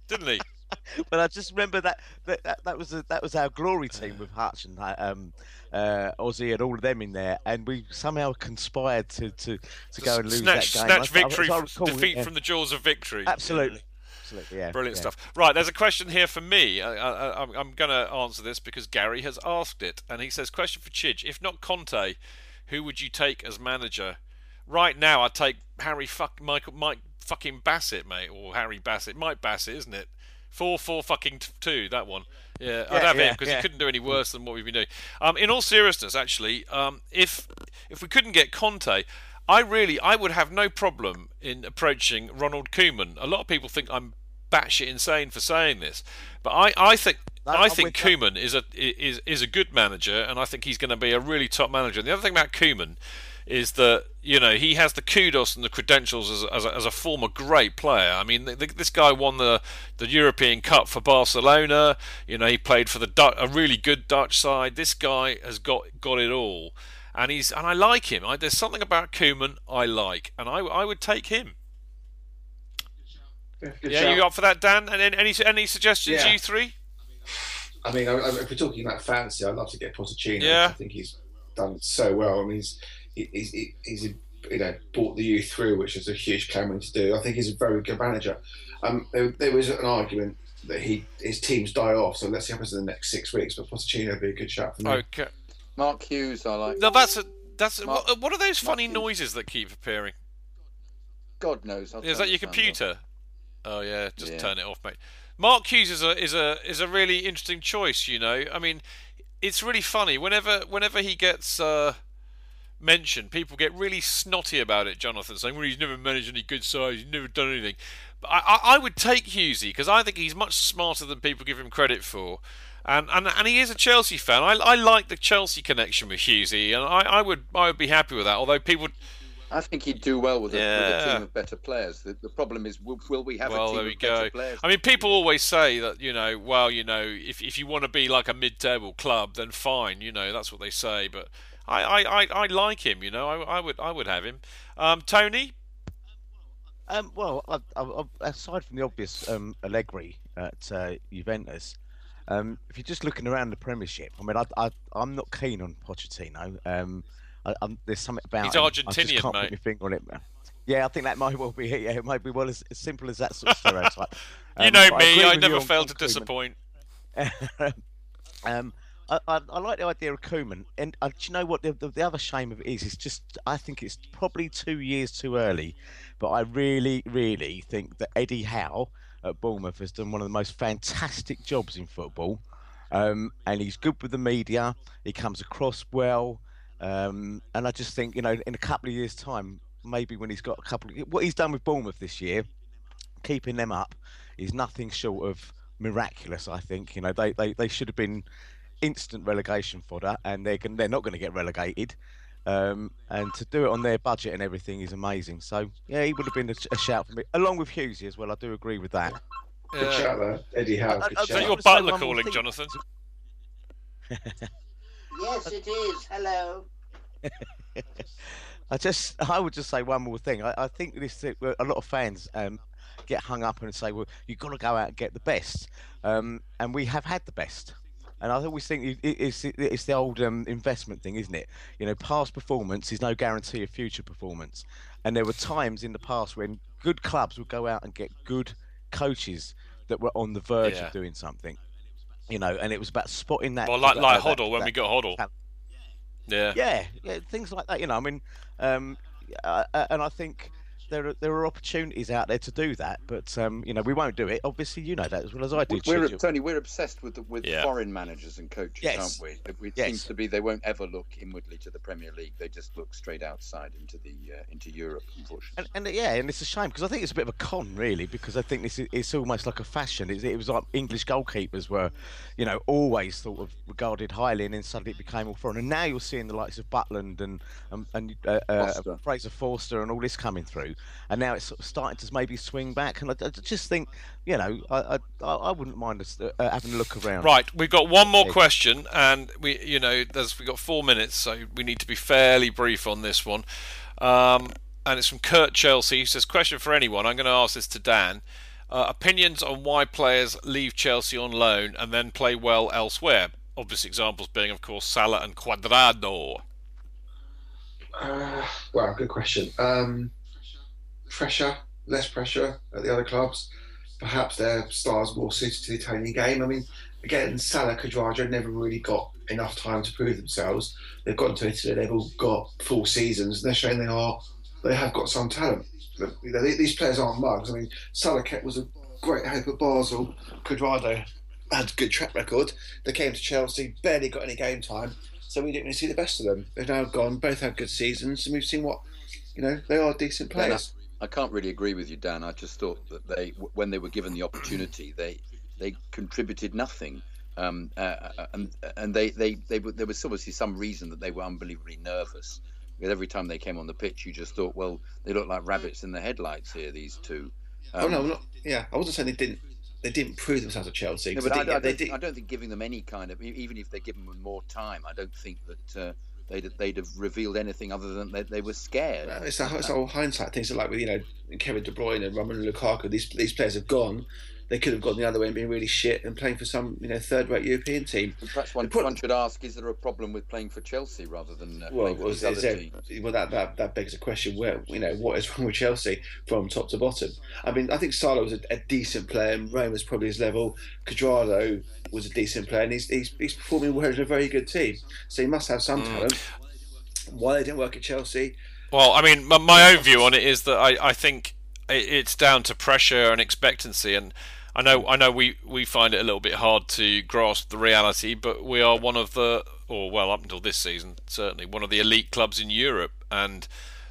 Didn't he? *laughs* But I just remember that that, that, that was a, that was our glory team with Hutch and uh, um, uh, Ossie and all of them in there, and we somehow conspired to to, to go and lose snatch that game. snatch I- I- victory, I f- recall, defeat yeah. from the jaws of victory. Absolutely, absolutely, yeah. Brilliant yeah. stuff. Right, there's a question here for me. I, I, I'm, I'm going to answer this because Gary has asked it, and he says, "Question for Chidge: If not Conte, who would you take as manager? Right now, I'd take Harry fuck Michael Mike fucking Bassett, mate, or Harry Bassett, Mike Bassett, isn't it? Four four fucking t- two, that one. Yeah, I'd Yeah, have him yeah, because yeah. he couldn't do any worse than what we've been doing. Um, in all seriousness, actually, um, if if we couldn't get Conte, I really I would have no problem in approaching Ronald Koeman. A lot of people think I'm batshit insane for saying this, but I, I think No, I think. Koeman is a is is a good manager, and I think he's going to be a really top manager. And the other thing about Koeman is that you know he has the kudos and the credentials as, as, a, as a former great player. I mean, th this guy won the the European Cup for Barcelona. You know, he played for the Du- a really good Dutch side. This guy has got got it all, and he's and I like him. I, there's something about Koeman I like, and I I would take him. Good yeah, shout. you up for that, Dan? And any any suggestions, Yeah. you three? I mean, I, I, if we're talking about fancy, I'd love to get Pochettino. Yeah. I think he's done so well. I mean, he's he's, he's, he's you know brought the youth through, which is a huge clamoring to do. I think he's a very good manager. Um, there, there was an argument that he his teams die off, so let's see what happens in the next six weeks. But Pochettino would be a good shot for me. Okay. Mark Hughes, I like. No, that's a that's a, Mark- what, what are those Mark funny Hughes. noises that keep appearing? God knows. I'll Is that your the sound off. computer? Oh yeah, just Yeah. turn it off, mate. Mark Hughes is a is a is a really interesting choice. You know, I mean, it's really funny whenever whenever he gets uh, mentioned, people get really snotty about it. Jonathan saying, "Well, he's never managed any good sides. He's never done anything." But I, I, would take Hughesy because I think he's much smarter than people give him credit for. And, and and he is a Chelsea fan. I, I like the Chelsea connection with Hughesy, and I, I would I would be happy with that. Although people I think he'd do well with a, with a team of better players. The, the problem is, will, will we have well, a team there we of better go. players? I mean, people always say that you know, well, you know, if if you want to be like a mid-table club, then fine, you know, that's what they say. But I I, I, I like him, you know, I, I would I would have him. Um, Tony, Um, well, I, I, I, aside from the obvious um, Allegri at uh, Juventus, um, if you're just looking around the Premiership, I mean, I, I, I'm not keen on Pochettino. Um, I, there's something about He's him. I just can't mate. put my finger on it. Yeah, I think that might well be it. Yeah, it might be well as, as simple as that sort of stereotype. *laughs* you Um, know me, agree I never fail to disappoint. *laughs* um, I, I, I like the idea of Koeman, and uh, do you know what the, the, the other shame of it is? It's just I think it's probably two years too early, but I really, really think that Eddie Howe at Bournemouth has done one of the most fantastic jobs in football, um, and he's good with the media. He comes across well, um, and I just think you know in a couple of years' time, maybe when he's got a couple, of, what he's done with Bournemouth this year, keeping them up is nothing short of miraculous. I think you know they, they, they should have been instant relegation fodder, and they're gon- they're not going to get relegated. Um, and to do it on their budget and everything is amazing. So yeah, he would have been a, a shout for me, along with Hughesy as well. I do agree with that. Good shout there, Eddie Howe. I- I- I- Is that your butler calling, thing. Jonathan? *laughs* Yes, it is. Hello. *laughs* I just, I would just say one more thing. I, I think this a lot of fans um, get hung up and say, "Well, you've got to go out and get the best," um, and we have had the best. And I always think it- it- it's it's the old um, investment thing, isn't it? You know, past performance is no guarantee of future performance. And there were times in the past when good clubs would go out and get good coaches that were on the verge Yeah. of doing something. You know, and it was about spotting that. Well, like that- like that- Hoddle when that we got Hoddle. Yeah. Yeah, yeah, things like that. You know, I mean, um, uh, and I think there are there are opportunities out there to do that, but um, you know, we won't do it. Obviously, you know that as well as I do. We're Chidge. Tony. We're obsessed with the, with Yeah. foreign managers and coaches, Yes. aren't we? It, it Yes. seems to be they won't ever look inwardly to the Premier League. They just look straight outside into the uh, into Europe, unfortunately. And, and yeah, and it's a shame because I think it's a bit of a con, really, because I think this is it's almost like a fashion. It, it was like English goalkeepers were, you know, always sort of regarded highly, and then suddenly it became all foreign. And now you're seeing the likes of Butland and and, and uh, uh, Fraser Forster and all this coming through, and now it's sort of starting to maybe swing back. And I, I just think, you know, I I, I wouldn't mind us uh, having a look around. Right, we've got one more question, and we, you know, there's we've got four minutes, so we need to be fairly brief on this one. Um, and it's from Kurt Chelsea. He says, "Question for anyone." I'm going to ask this to Dan. Uh, opinions on why players leave Chelsea on loan and then play well elsewhere. Obvious examples being, of course, Salah and Cuadrado. Uh, well, good question. Um, pressure, less pressure at the other clubs. Perhaps their stars more suited to the Italian game. I mean, again, Salah, Cuadrado never really got enough time to prove themselves. They've gone to Italy, they've all got full seasons. and They're showing they are, they have got some talent. But, you know, these players aren't mugs. I mean, Salah was a great hope at Basel. Cuadrado had a good track record. They came to Chelsea, barely got any game time, so we didn't really see the best of them. They've now gone, both had good seasons, and we've seen what, you know, they are decent players. I can't really agree with you, Dan. I just thought that they, when they were given the opportunity, they they contributed nothing. Um, uh, and and they, they, they were, there was obviously some reason that they were unbelievably nervous. Because every time they came on the pitch, you just thought, well, they look like rabbits in the headlights here. These two. oh no, Um, not, yeah, I wasn't saying they didn't. They didn't prove themselves at Chelsea. No, but I, I, don't. I don't think giving them any kind of, even if they give them more time, I don't think that uh, they'd, they'd have revealed anything other than they, they were scared. No, it's a, it's a whole hindsight things like with you know Kevin De Bruyne and Romelu Lukaku. These these players have gone. They could have gone the other way and been really shit and playing for some you know third rate European team. And perhaps one, one should ask: Is there a problem with playing for Chelsea rather than uh, Well, playing for was, these is there, well that, that that begs a question. Where you know what is wrong with Chelsea from top to bottom? I mean, I think Salah was a, a decent player, and Roma's probably his level. Cuadrado was a decent player, and he's, he's he's performing well in a very good team. So he must have some Mm. talent. Why they didn't work at Chelsea? Well, I mean, my, my own view on it is that I, I think it's down to pressure and expectancy, and I know I know we, we find it a little bit hard to grasp the reality, but we are one of the, or well, up until this season, certainly one of the elite clubs in Europe, and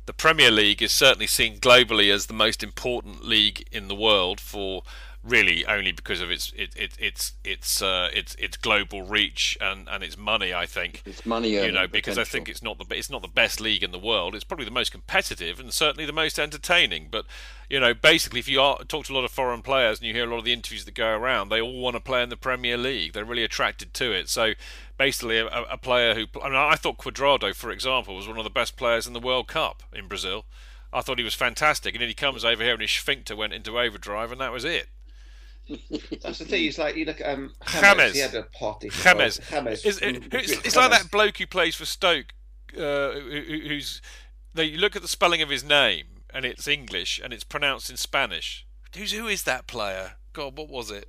the Premier League is certainly seen globally as the most important league in the world for really only because of its it, it, its its uh, its its global reach and, and its money. I think it's money. you know, because I think it's not the it's not the best league in the world. It's probably the most competitive and certainly the most entertaining. But you know, basically, if you are, talk to a lot of foreign players and you hear a lot of the interviews that go around, they all want to play in the Premier League. They're really attracted to it. So basically, a, a player who I mean, I thought Cuadrado, for example, was one of the best players in the World Cup in Brazil. I thought he was fantastic, and then he comes over here and his sphincter went into overdrive, and that was it. That's the thing. It's like you look at um, James. He had a party. James. James. It's, it- it's, it's like that bloke who plays for Stoke, uh, who, who- who's. They you look at the spelling of his name, and it's English and it's pronounced in Spanish. Who's who is that player? God, what was it?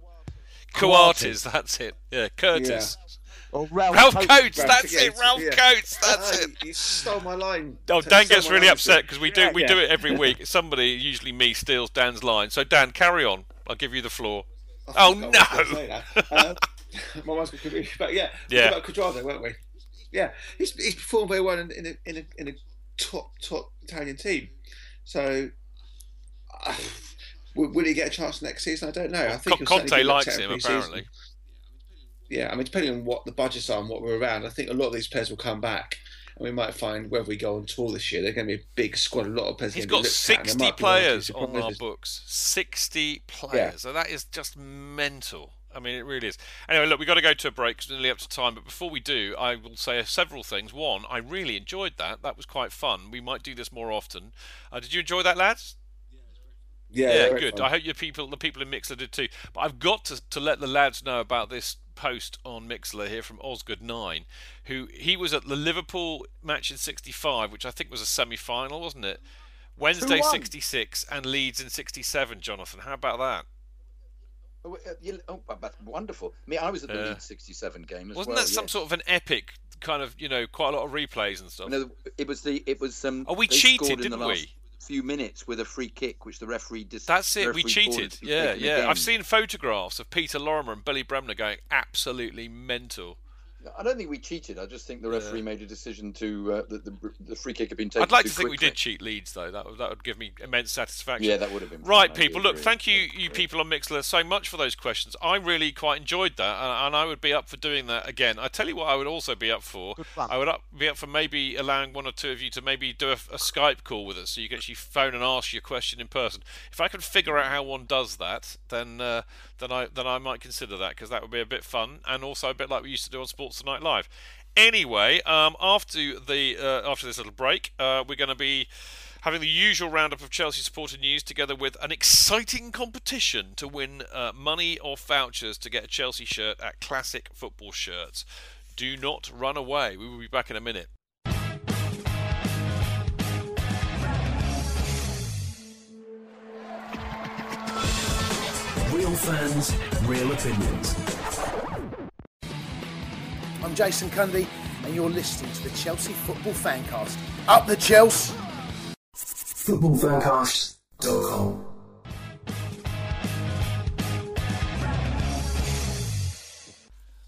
Coates, that's it. Yeah, Curtis. Or Ralph, Ralph Coates. Coates, Ralph- that's yeah, it. Ralph yeah. Coates, that's it. You stole my line. Oh, Dan gets really upset because we do Yeah, we yeah. do it every week. Somebody, usually me, steals Dan's line. So Dan, carry on. I'll give you the floor. Oh forgot I was no! gonna say now. Uh, my mind's got confused. But yeah, Yeah. about Cuadrado, weren't we? Yeah, he's, he's performed very well in, in, a, in, a, in a top top Italian team. So, uh, will, will he get a chance next season? I don't know. I think Co- he'll certainly Conte likes him apparently. Yeah, I mean, depending on what the budgets are and what we're around, I think a lot of these players will come back. And we might find whether we go on tour this year, they're going to be a big squad. A lot of players. He's got looked at, and there 60 might be one or two players on our books. 60 players. Yeah. So that is just mental. I mean, it really is. Anyway, look, we've got to go to a break because we're nearly up to time. But before we do, I will say several things. One, I really enjoyed that. That was quite fun. We might do this more often. Uh, did you enjoy that, lads? Yeah, yeah, very good. fun. I hope your people, the people in Mixlr, did too. But I've got to, to let the lads know about this post on Mixlr here from Osgood9, who he was at the Liverpool match in '65, which I think was a semi-final, wasn't it? Wednesday '66 and Leeds in '67. Jonathan, how about that? Oh, uh, oh, that's wonderful. I mean, I was at the Yeah. Leeds 67 game as Wasn't well. that some yes. sort of an epic kind of, you know, quite a lot of replays and stuff? No, it was the it was um. Oh, we cheated, in didn't last we? Few minutes with a free kick, which the referee dis- That's it. We referee called cheated. Yeah, yeah. I've seen photographs of Peter Lorimer and Billy Bremner going absolutely mental. I don't think we cheated. I just think the referee made a decision to uh, that the, the free kick had been taken. I'd like too to think we did cheat Leeds, though. That would, that would give me immense satisfaction. Yeah, that would have been Right, I do people. Look, agree. thank you, you people on Mixlr, so much for those questions. I really quite enjoyed that, and, and I would be up for doing that again. I tell you what, I would also be up for. fun. I would up, be up for maybe allowing one or two of you to maybe do a, a Skype call with us, so you can actually phone and ask your question in person. If I could figure out how one does that, then uh, then I then I might consider that because that would be a bit fun and also a bit like we used to do on Sports Tonight Live. Anyway, um, after the uh, after this little break, uh, we're going to be having the usual roundup of Chelsea supporter news, together with an exciting competition to win uh, money or vouchers to get a Chelsea shirt at Classic Football Shirts. Do not run away. We will be back in a minute. Real fans, real opinions. I'm Jason Cundy, and you're listening to the Chelsea Football Fancast. Up the Chelsea! Footballfancast.com.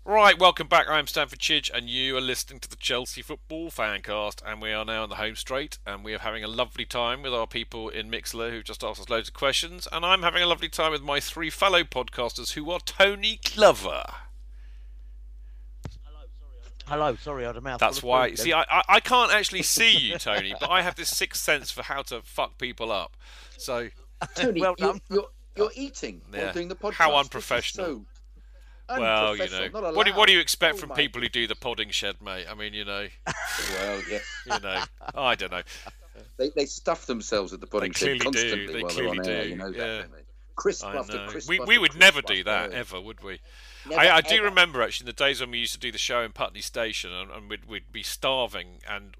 Right, welcome back. I'm Stamford Chidge, and you are listening to the Chelsea Football Fancast. And we are now on the home straight, and we are having a lovely time with our people in Mixlr who've just asked us loads of questions. And I'm having a lovely time with my three fellow podcasters who are Tony Glover. Hello, sorry, I had a mouth. That's why. See, I, I I can't actually see you, Tony, but I have this sixth sense for how to fuck people up. So, Tony, Well you're, you're, you're eating Yeah. doing the podcast. How unprofessional. so well, you know, what do, what do you expect Oh from my- people who do the podding shed, mate? I mean, you know, Well, yes. *laughs* you know, I don't know. They, they stuff themselves at the podding clearly shed do, constantly they while clearly they're on air. You know yeah. that, don't they? Crisp I after know. crisp We, we would crisp never do that ever, would we? Never, I, I do remember actually in the days when we used to do the show in Putney Station, and, and we'd, we'd be starving and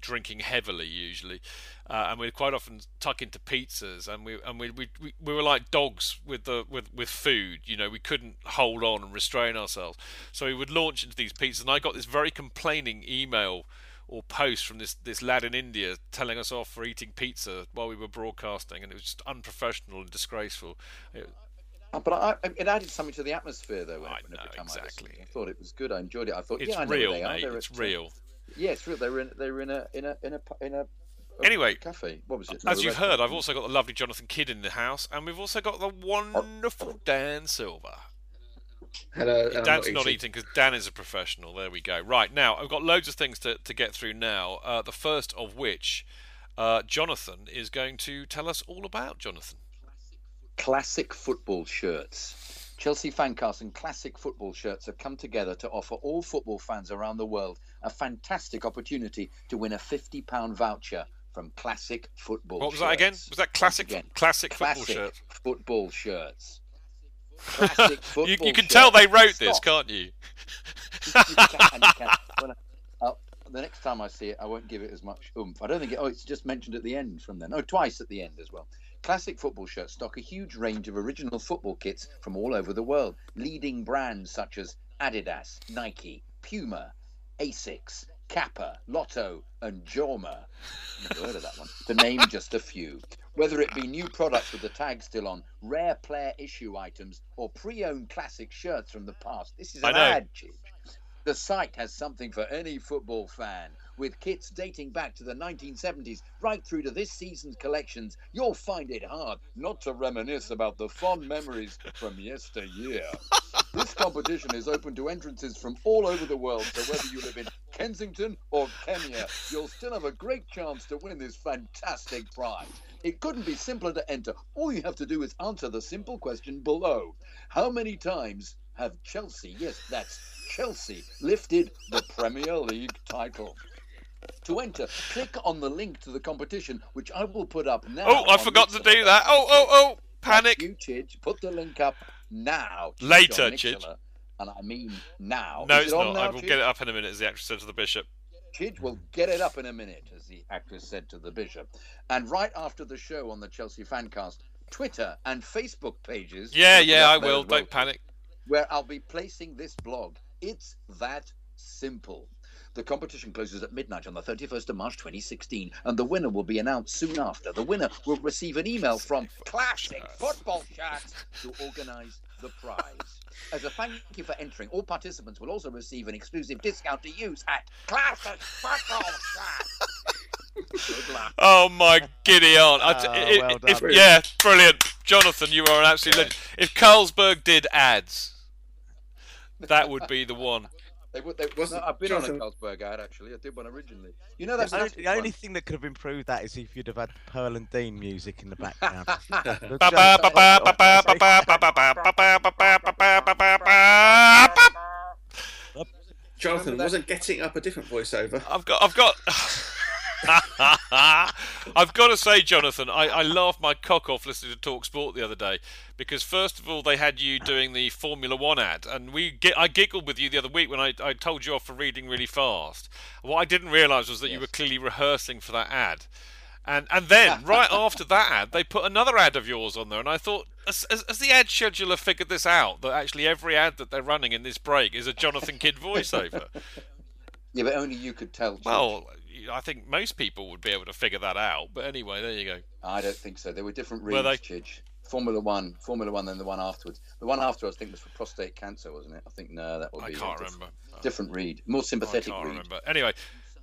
drinking heavily usually, uh, and we'd quite often tuck into pizzas, and we and we, we we we were like dogs with the with with food. You know, we couldn't hold on and restrain ourselves, so we would launch into these pizzas. And I got this very complaining email or post from this this lad in India telling us off for eating pizza while we were broadcasting, and it was just unprofessional and disgraceful. It, But I, I- it added something to the atmosphere, though. When, I when know, every time I, exactly. listened. I thought it was good. I enjoyed it. I thought, it's yeah, I know real, where they are. mate. They're It's at, uh, real. Yeah, it's real. They were in. They were in a in a in a in a. a Anyway, cafe. What was it? No, As you've heard, I've also got the lovely Jonathan Kidd in the house, and we've also got the wonderful Dan Silver. Hello. and I'm Dan's not eating because Dan is a professional. There we go. Right now, I've got loads of things to, to get through now. Uh, the first of which, uh, Jonathan is going to tell us all about. Jonathan. Classic football shirts. Chelsea Fancast and Classic Football Shirts have come together to offer all football fans around the world a fantastic opportunity to win a £50 voucher from Classic Football What was Shirts. that again? Was that classic again, classic football classic shirt? Football shirts. *laughs* Classic you, football you can tell they shirts. wrote this, Stop. can't you? you can, you can. Well, uh, the next time I see it, I won't give it as much oomph. I don't think it. Oh, it's just mentioned at the end from then. Oh, twice at the end as well. Classic football shirts stock a huge range of original football kits from all over the world. Leading brands such as Adidas, Nike, Puma, Asics, Kappa, Lotto, and Joma. Never heard of that one. To name just a few. Whether it be new products with the tag still on, rare player issue items, or pre-owned classic shirts from the past, this is an ad. The site has something for any football fan. With kits dating back to the 1970s right through to this season's collections, you'll find it hard not to reminisce about the fond memories from yesteryear. This competition is open to entrances from all over the world, so whether you live in Kensington or Kenya, you'll still have a great chance to win this fantastic prize. It couldn't be simpler to enter. All you have to do is answer the simple question below How many times have Chelsea, yes, that's Chelsea, lifted the Premier League title? To enter, click on the link to the competition, which I will put up now. Oh, I forgot to do that. Oh, oh, oh! Panic. You, Chidge, put the link up now. Later, Chidge. And I mean now. No, Is it's it not. I will Chidge? get it up in a minute, as the actress said to the bishop. Chidge will get it up in a minute, as the actress said to the bishop. And right after the show on the Chelsea Fancast, Twitter and Facebook pages. Yeah, yeah, I will. Don't panic. Where I'll be placing this blog. It's that simple. The competition closes at midnight on the 31st of March 2016, and the winner will be announced soon after. The winner will receive an email from Classic Football Shirts to organise the prize. As a thank you for entering, all participants will also receive an exclusive discount to use at Classic Football Shirts. Good luck. Oh my giddy aunt! I t- ah, i- i- well if- done. yeah, brilliant, Jonathan. You are an absolute legend. If Carlsberg did ads, that would be the one. They would. They, no, I've been on a Carlsberg ad actually. I did one originally. You know that's the, only, that's the only thing that could have improved that is if you'd have had Pearl and Dean music in the background. *laughs* Jonathan wasn't getting up a different voiceover. I've got, I've got, *sighs* *laughs* *laughs* I've got to say, Jonathan, I, I laughed my cock off listening to Talk Sport the other day because first of all they had you doing the Formula One ad, and we get, I giggled with you the other week when I, I told you off for reading really fast. What I didn't realise was that you were clearly rehearsing for that ad. And and then *laughs* right after that ad, they put another ad of yours on there, and I thought, has the ad scheduler figured this out? That actually every ad that they're running in this break is a Jonathan Kidd voiceover. *laughs* Yeah, but only you could tell. Well, I think most people would be able to figure that out. But anyway, there you go. I don't think so. There were different Were they? Chidge. Formula One, Formula One, then the one afterwards. The one afterwards, I think, was for prostate cancer, wasn't it? I think no, that would be. a can't diff- remember. Different read, more sympathetic I can't read. remember. Anyway,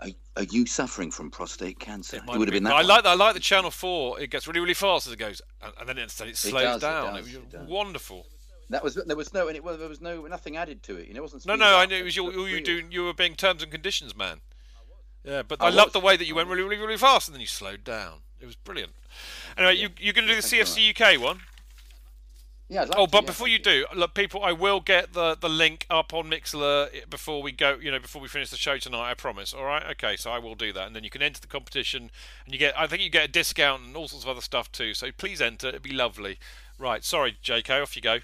Are, are you suffering from prostate cancer? it It, would have been that. I like that. I like the Channel Four. It gets really, really fast as it goes, and, and then it, it slows does, it down. does, was it does. wonderful. That was there was no and it, well, there was no nothing added to it. You know, it wasn't. No, no, I knew it was just you. You were doing. You were being terms and conditions man. Yeah, but I I, loved the way that you went really, really, really fast, and then you slowed down. It was brilliant. Anyway, you you're going to do the CFC UK one. Yeah. I'd like Oh, to, but yeah, before you do, look, people, I will get the, the link up on Mixlr before we go. You know, before we finish the show tonight. I promise. All right. Okay. So I will do that, and then you can enter the competition, and you get. I think you get a discount and all sorts of other stuff too. So please enter. It'd be lovely. Right. Sorry, JK. Off you go.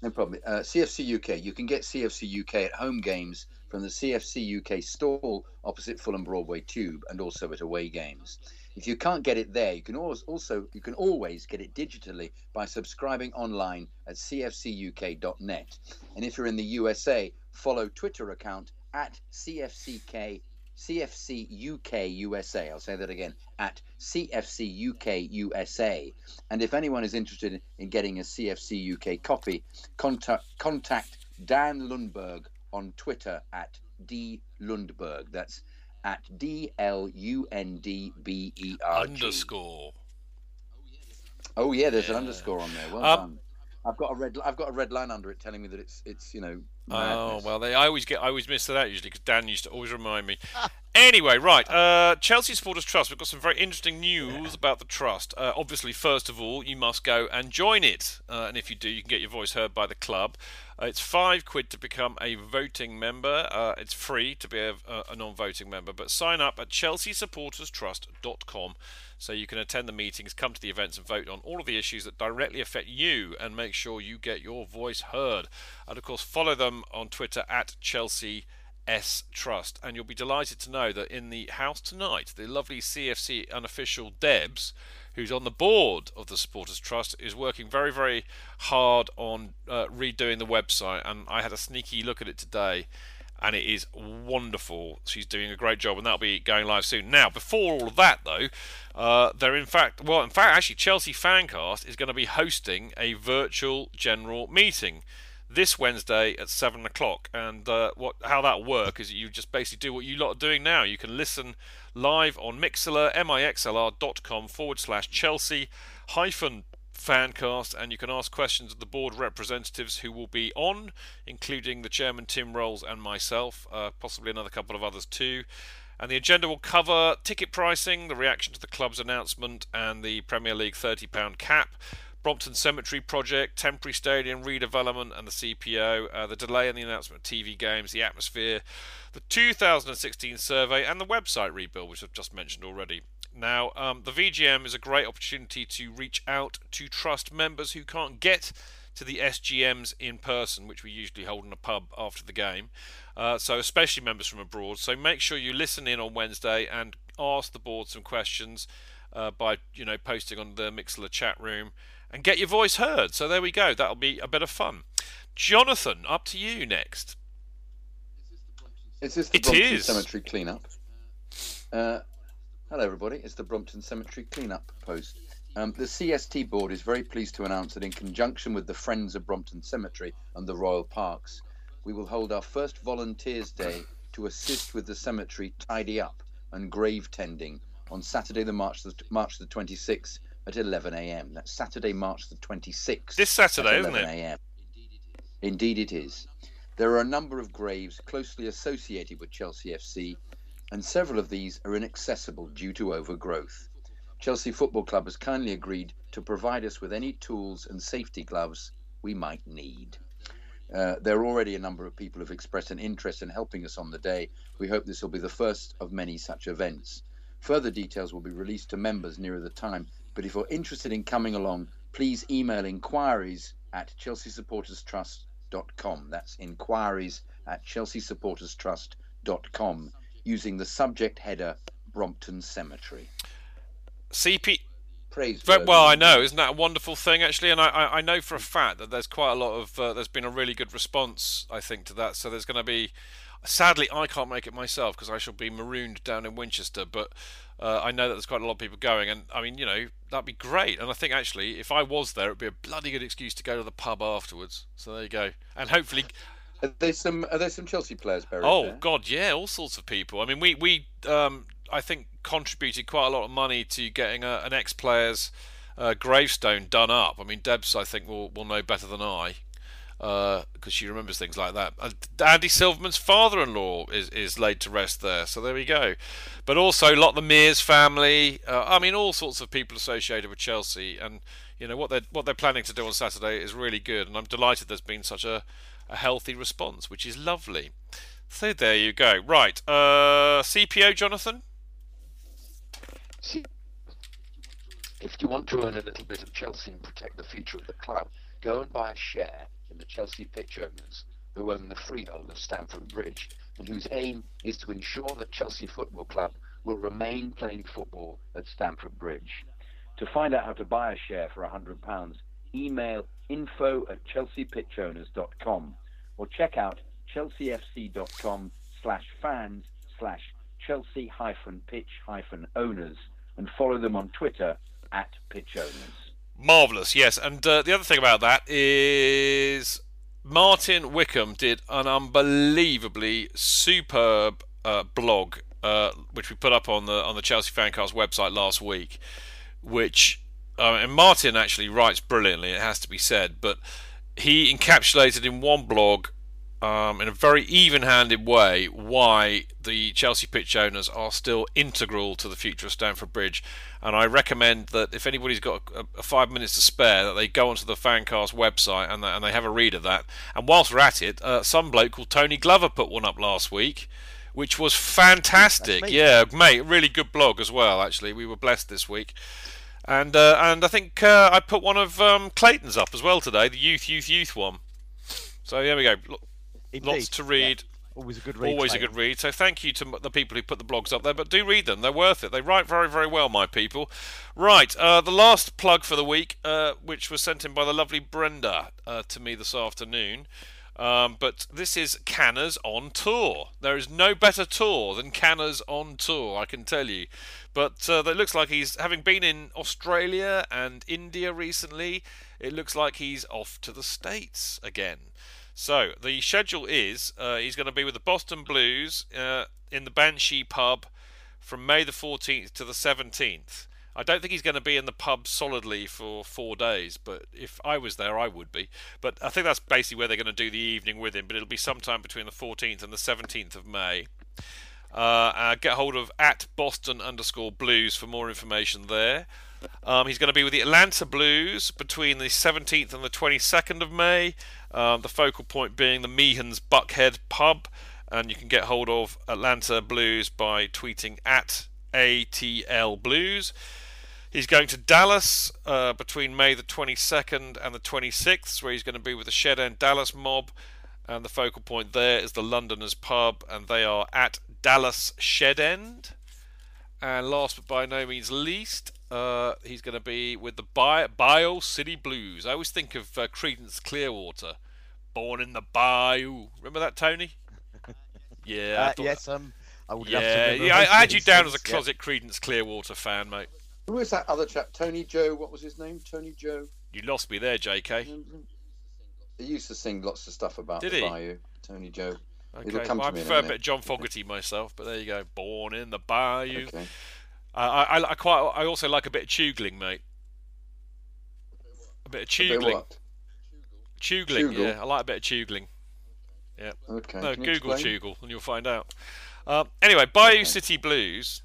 No problem. Uh, CFC UK. You can get CFC UK at home games from the CFC UK stall opposite Fulham Broadway Tube, and also at away games. If you can't get it there, you can always also you can always get it digitally by subscribing online at cfcuk.net. And if you're in the USA, follow Twitter account at CFCK CFC UK USA. I'll say that again at CFC UK USA. And if anyone is interested in getting a CFC UK copy, contact contact Dan Lundberg on Twitter at D Lundberg. That's at D L U N D B E R. Underscore. Oh yeah, there's an underscore on there. Well Um, done. I've got a red. I've got a red line under it telling me that it's it's you know. Oh well, they, I always get I always miss that out usually because Dan used to always remind me. *laughs* anyway, right, uh, Chelsea Supporters Trust. We've got some very interesting news about the trust. Uh, obviously, first of all, you must go and join it, uh, and if you do, you can get your voice heard by the club. Uh, it's five quid to become a voting member. Uh, it's free to be a, a, a non-voting member, but sign up at chelseasupporterstrust.com so you can attend the meetings, come to the events, and vote on all of the issues that directly affect you, and make sure you get your voice heard. And of course, follow them on Twitter at Chelsea S Trust. And you'll be delighted to know that in the house tonight, the lovely CFC unofficial Debs, who's on the board of the Supporters Trust, is working very, very hard on uh, redoing the website. And I had a sneaky look at it today, and it is wonderful. She's doing a great job, and that'll be going live soon. Now, before all of that, though, uh, they're in fact, well, in fact, actually, Chelsea Fancast is going to be hosting a virtual general meeting this Wednesday at seven o'clock. And uh, what how that'll work is you just basically do what you lot are doing now. You can listen live on Mixlr, mixlr.com forward slash Chelsea hyphen fancast, and you can ask questions of the board representatives who will be on, including the chairman Tim Rolls and myself, uh, possibly another couple of others too. And the agenda will cover ticket pricing, the reaction to the club's announcement, and the Premier League £30 cap. Brompton Cemetery project, temporary stadium redevelopment, and the CPO, uh, the delay in the announcement of TV games, the atmosphere, the 2016 survey, and the website rebuild, which I've just mentioned already. Now, um, the VGM is a great opportunity to reach out to trust members who can't get to the SGMs in person, which we usually hold in a pub after the game. Uh, so, especially members from abroad. So, make sure you listen in on Wednesday and ask the board some questions uh, by you know posting on the Mixlr chat room and get your voice heard. So there we go. That'll be a bit of fun. Jonathan, up to you next. Is this the It Brompton is. Cemetery cleanup? Uh, hello, everybody. It's the Brompton Cemetery cleanup post. Um, the CST board is very pleased to announce that in conjunction with the Friends of Brompton Cemetery and the Royal Parks, we will hold our first Volunteers Day to assist with the cemetery tidy up and grave tending on Saturday, the March the March the 26th at 11 a.m. That's Saturday, March the 26th. This Saturday, at isn't 11 it? a.m. Indeed, it is. There are a number of graves closely associated with Chelsea FC, and several of these are inaccessible due to overgrowth. Chelsea Football Club has kindly agreed to provide us with any tools and safety gloves we might need. Uh, there are already a number of people who have expressed an interest in helping us on the day. We hope this will be the first of many such events. Further details will be released to members nearer the time, but if you're interested in coming along, please email inquiries at chelseasupporterstrust.com. That's inquiries at chelseasupporterstrust.com using the subject header Brompton Cemetery. CP. Praise. Well, I know, isn't that a wonderful thing actually? And I, I, I know for a fact that there's quite a lot of uh, there's been a really good response, I think, to that. So there's going to be. Sadly, I can't make it myself because I shall be marooned down in Winchester. But uh, I know that there's quite a lot of people going, and I mean, you know, that'd be great. And I think actually, if I was there, it'd be a bloody good excuse to go to the pub afterwards. So there you go, and hopefully. Are there some Are there some Chelsea players buried Oh there? God, yeah, all sorts of people. I mean, we we um, I think contributed quite a lot of money to getting a, an ex-player's uh, gravestone done up. I mean, Debs, I think will will know better than I because she remembers things like that. And Andy Silverman's father-in-law is is laid to rest there, so there we go. But also lot of the Mears family. Uh, I mean, all sorts of people associated with Chelsea, and you know what they're what they're planning to do on Saturday is really good, and I'm delighted there's been such a a healthy response, which is lovely. So there you go. Right, uh, CPO Jonathan. If you want to earn a little bit of Chelsea and protect the future of the club, go and buy a share in the Chelsea pitch owners who own the freehold of Stamford Bridge and whose aim is to ensure that Chelsea Football Club will remain playing football at Stamford Bridge. To find out how to buy a share for £100, email info at chelseapitchowners.com or check out chelseafc.com slash fans slash chelsea hyphen pitch hyphen owners and follow them on Twitter at pitch owners. Marvelous, yes. And uh, the other thing about that is Martin Wickham did an unbelievably superb uh, blog, uh, which we put up on the on the Chelsea Fancast website last week. Which uh, and Martin actually writes brilliantly. It has to be said, but he encapsulated in one blog. Um, in a very even-handed way, why the Chelsea pitch owners are still integral to the future of Stamford Bridge, and I recommend that if anybody's got a, a five minutes to spare, that they go onto the Fancast website and, they- and they have a read of that. And whilst we're at it, uh, some bloke called Tony Glover put one up last week, which was fantastic. Yeah, mate, really good blog as well. Actually, we were blessed this week. And uh, and I think uh, I put one of um, Clayton's up as well today, the youth, youth, youth one. So there we go. Lo- Lots to read. Always a good read. Always a good read. So thank you to the people who put the blogs up there. But do read them; they're worth it. They write very, very well, my people. Right. Uh, the last plug for the week, uh, which was sent in by the lovely Brenda uh, to me this afternoon. Um, but this is Canners on tour. There is no better tour than Canners on tour, I can tell you. But uh, it looks like he's having been in Australia and India recently. It looks like he's off to the States again. So the schedule is uh, he's going to be with the Boston Blues uh, in the Banshee pub from May the 14th to the 17th. I don't think he's going to be in the pub solidly for four days, but if I was there, I would be. But I think that's basically where they're going to do the evening with him. But it'll be sometime between the 14th and the 17th of May. Uh, uh, get hold of at Boston underscore Blues for more information there. Um, he's going to be with the Atlanta Blues between the 17th and the 22nd of May. Um, the focal point being the Meehan's Buckhead pub, and you can get hold of Atlanta Blues by tweeting at ATL Blues. He's going to Dallas uh, between May the 22nd and the 26th, where he's going to be with the Shed End Dallas mob. And the focal point there is the Londoners pub, and they are at Dallas Shed End. And last but by no means least, uh, he's going to be with the Bi- Bio City Blues. I always think of uh, Creedence Clearwater, born in the Bayou. Remember that, Tony? *laughs* Yeah. I Uh, thought yes, that- um, I would love to yeah, remember yeah. I, those I had you down as a yeah. closet Creedence Clearwater fan, mate. Who was that other chap? Tony Joe. What was his name? Tony Joe. You lost me there, J.K. He used to sing lots of stuff about Did the he? Bayou. Tony Joe. Okay, well, I prefer a bit of John Fogerty myself, but there you go. Born in the Bayou. Okay. Uh, I, I, I quite. I also like a bit of choogling, mate. A bit of choogling. Choogling, yeah. I like a bit of choogling. Yeah. Okay, No, can Google explain? choogle and you'll find out. Um, anyway, Bayou City Blues.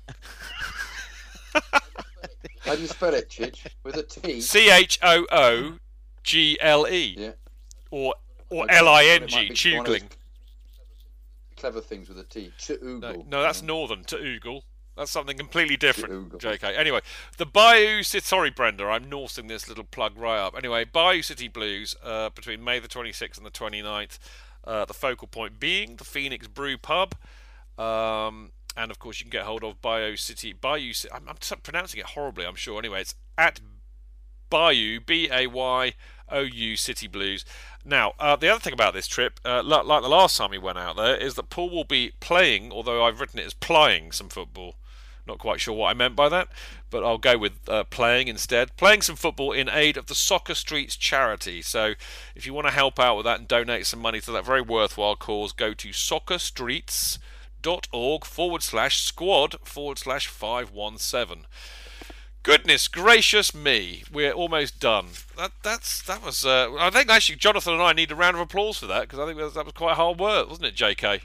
How do you spell it, Chich? With a T. C H O O G L E. Yeah. Or or Okay, L I N G. might be one of those Choogling. Clever things with a T. Choogle. No, no, that's northern to Oogle. That's something completely different. JK. Anyway, the Bayou City. Sorry, Brenda, I'm norsing this little plug right up. Anyway, Bayou City Blues uh, between May the 26th and the 29th. Uh, the focal point being the Phoenix Brew Pub. Um, and of course, you can get hold of Bayou City. Bayou. Ci- I'm, I'm pronouncing it horribly, I'm sure. Anyway, it's at Bayou, B A Y O U City Blues. Now, uh, the other thing about this trip, uh, like, like the last time we went out there, is that Paul will be playing, although I've written it as plying some football. Not quite sure what I meant by that, but I'll go with uh, playing instead. Playing some football in aid of the Soccer Streets charity. So if you want to help out with that and donate some money to that very worthwhile cause, go to soccerstreets.org forward slash squad forward slash 517. Goodness gracious me, we're almost done. That that's that was. Uh, I think actually Jonathan and I need a round of applause for that because I think that that was quite hard work, wasn't it, J.K.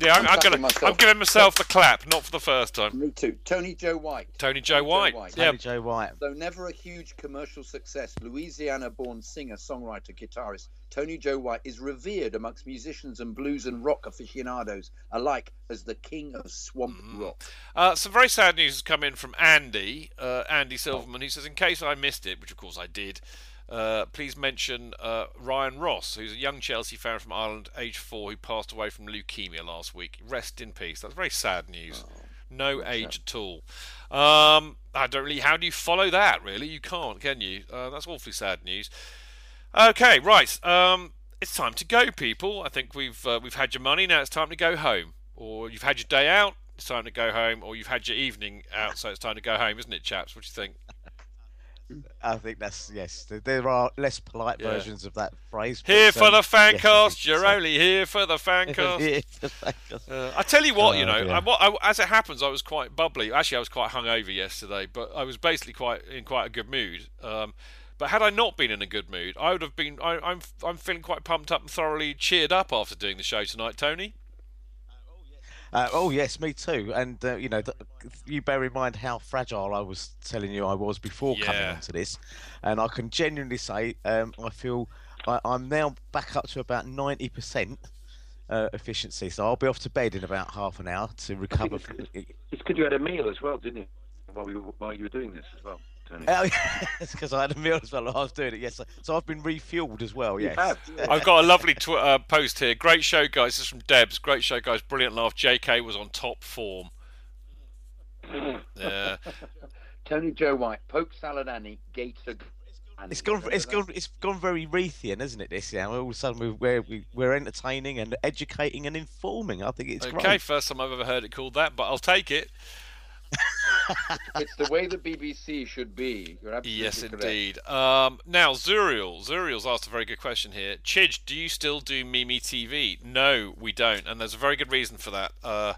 Yeah, I'm, I'm I'm gonna. myself. I'm giving myself the clap, not for the first time. Me too. Tony Joe White. Tony Joe White. Yeah. Tony Joe White. Though never a huge commercial success, Louisiana born singer, songwriter, guitarist Tony Joe White is revered amongst musicians and blues and rock aficionados alike as the king of swamp Mm. rock. Uh, some very sad news has come in from Andy, uh, Andy Silverman. He says, in case I missed it, which of course I did, uh, please mention uh, Ryan Ross, who's a young Chelsea fan from Ireland, age four, who passed away from leukemia last week. Rest in peace. That's very sad news. no age at all. Um, I don't really. How do you follow that? Really, you can't, can you? Uh, that's awfully sad news. Okay, right. Um, it's time to go, people. I think we've uh, we've had your money. Now it's time to go home. Or you've had your day out. It's time to go home. Or you've had your evening out, so it's time to go home, isn't it, chaps? What do you think? I think that's yes. there- are less polite Yeah. versions of that phrase. Here for um, the yes, I fan think cast. You're so. only here for the fan *laughs* cast. The fan cast. Uh, I tell you what, you Oh, know, dear. I, I, as it happens, I was quite bubbly. Actually, I was quite hungover yesterday, but I was basically quite in quite a good mood. Um, but had I not been in a good mood, I would have been. I, I'm I'm feeling quite pumped up and thoroughly cheered up after doing the show tonight, Tony. Uh, oh yes, me too. And uh, you know, th- you bear in mind how fragile I was telling you I was before coming Yeah. onto this, and I can genuinely say um, I feel I, I'm now back up to about ninety percent uh, efficiency. So I'll be off to bed in about half an hour to recover. It's because you had a meal as well, didn't you? while, we, were- while you were doing this as well, Tony. Oh, *laughs* yeah, it's because I had a meal as well. I was doing it. Yes, so I've been refueled as well. Yes. *laughs* I've got a lovely tw- uh, post here. Great show, guys. This is from Debs. Great show, guys. Brilliant laugh. JK was on top form. Yeah. *laughs* Tony Joe White, Polk Salad Annie, Gates are. It's gone. It's gone. It's gone very Reithian, isn't it? This now, all of a sudden we're we're, we're entertaining and educating and informing. I think it's okay, great. first time I've ever heard it called that, but I'll take it. *laughs* it's the way the BBC should be. You're absolutely Yes, correct. indeed. Um, now, Zuriel. Zuriel's asked a very good question here. Chidge, do you still do Mimi TV? No, we don't, and there's a very good reason for that. Uh,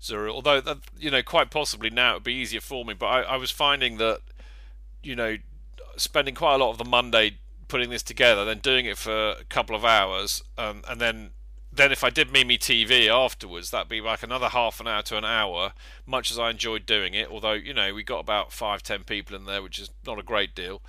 Zuriel, although that, you know, quite possibly now it would be easier for me, but I, I was finding that, you know, spending quite a lot of the Monday putting this together, then doing it for a couple of hours, um, and then then if I did Mimi TV afterwards, that'd be like another half an hour to an hour. Much as I enjoyed doing it, although you know we got about five ten people in there, which is not a great deal.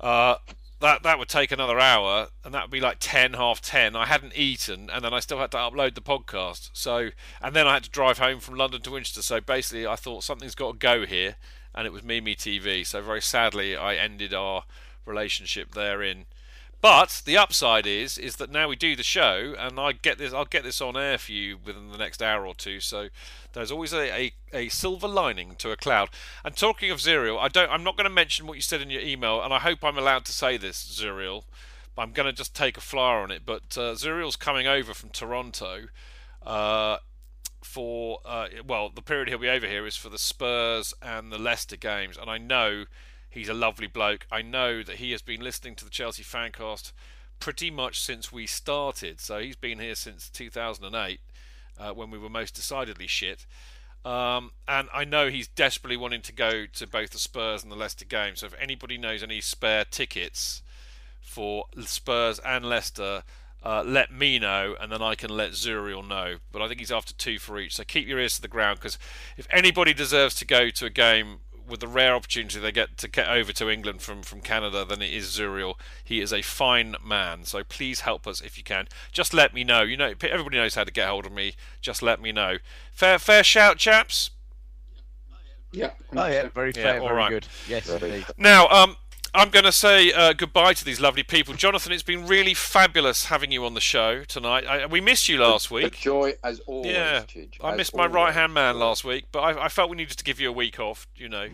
Uh, that that would take another hour, and that would be like ten, half ten. I hadn't eaten, and then I still had to upload the podcast. So, and then I had to drive home from London to Winchester. So basically, I thought something's got to go here, and it was Mimi TV. So very sadly, I ended our relationship therein. But the upside is is that now we do the show, and I get this. I'll get this on air for you within the next hour or two. So there's always a, a, a silver lining to a cloud. And talking of Zuriel, I don't. I'm not going to mention what you said in your email, and I hope I'm allowed to say this. But I'm going to just take a flyer on it. But uh, Zuriel's coming over from Toronto. Uh, for uh, well, the period he'll be over here is for the Spurs and the Leicester games, and I know he's a lovely bloke. I know that he has been listening to the Chelsea Fancast pretty much since we started. So he's been here since 2008, uh, when we were most decidedly shit. Um, and I know he's desperately wanting to go to both the Spurs and the Leicester game. So if anybody knows any spare tickets for Spurs and Leicester, uh, let me know, and then I can let Zuriel know. But I think he's after two for each. So keep your ears to the ground, because if anybody deserves to go to a game with the rare opportunity they get to get over to England from, from Canada, than it is Zuriel. He is a fine man. So please help us if you can. Just let me know. You know, everybody knows how to get hold of me. Just let me know. Fair, fair shout, chaps. Yeah. Oh yeah, very Yeah, fair, all very right. good. Yes, indeed. Now, um, I'm going to say uh, goodbye to these lovely people. Jonathan, it's been really fabulous having you on the show tonight. I, we missed you last A week. joy as always, Yeah, Chidge, I missed my right hand man last week, but I, I felt we needed to give you a week off. You know,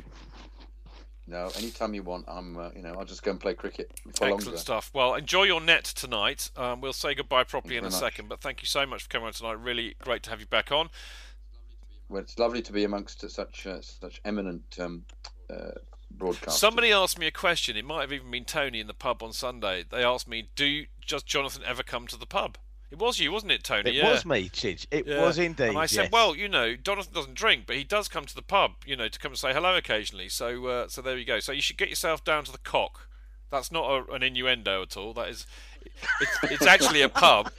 No, anytime you want, I'm. Uh, you know, I'll just go and play cricket excellent longer. stuff. Well, enjoy your net tonight. Um, we'll say goodbye properly Thank in a much. second, but thank you so much for coming on tonight. Really great to have you back on. Well, it's lovely to be amongst such uh, such eminent um, broadcasters. Somebody asked me a question. It might have even been Tony in the pub on Sunday. They asked me, "Do does Jonathan ever come to the pub?" It was you, wasn't it, Tony? It yeah. was me, Chidge. It Yeah. was indeed. And I said, yes. well, you know, Jonathan doesn't drink, but he does come to the pub, you know, to come and say hello occasionally. So, uh, so there you go. So you should get yourself down to the cock. That's not a, an innuendo at all. That is, it's, it's actually a pub.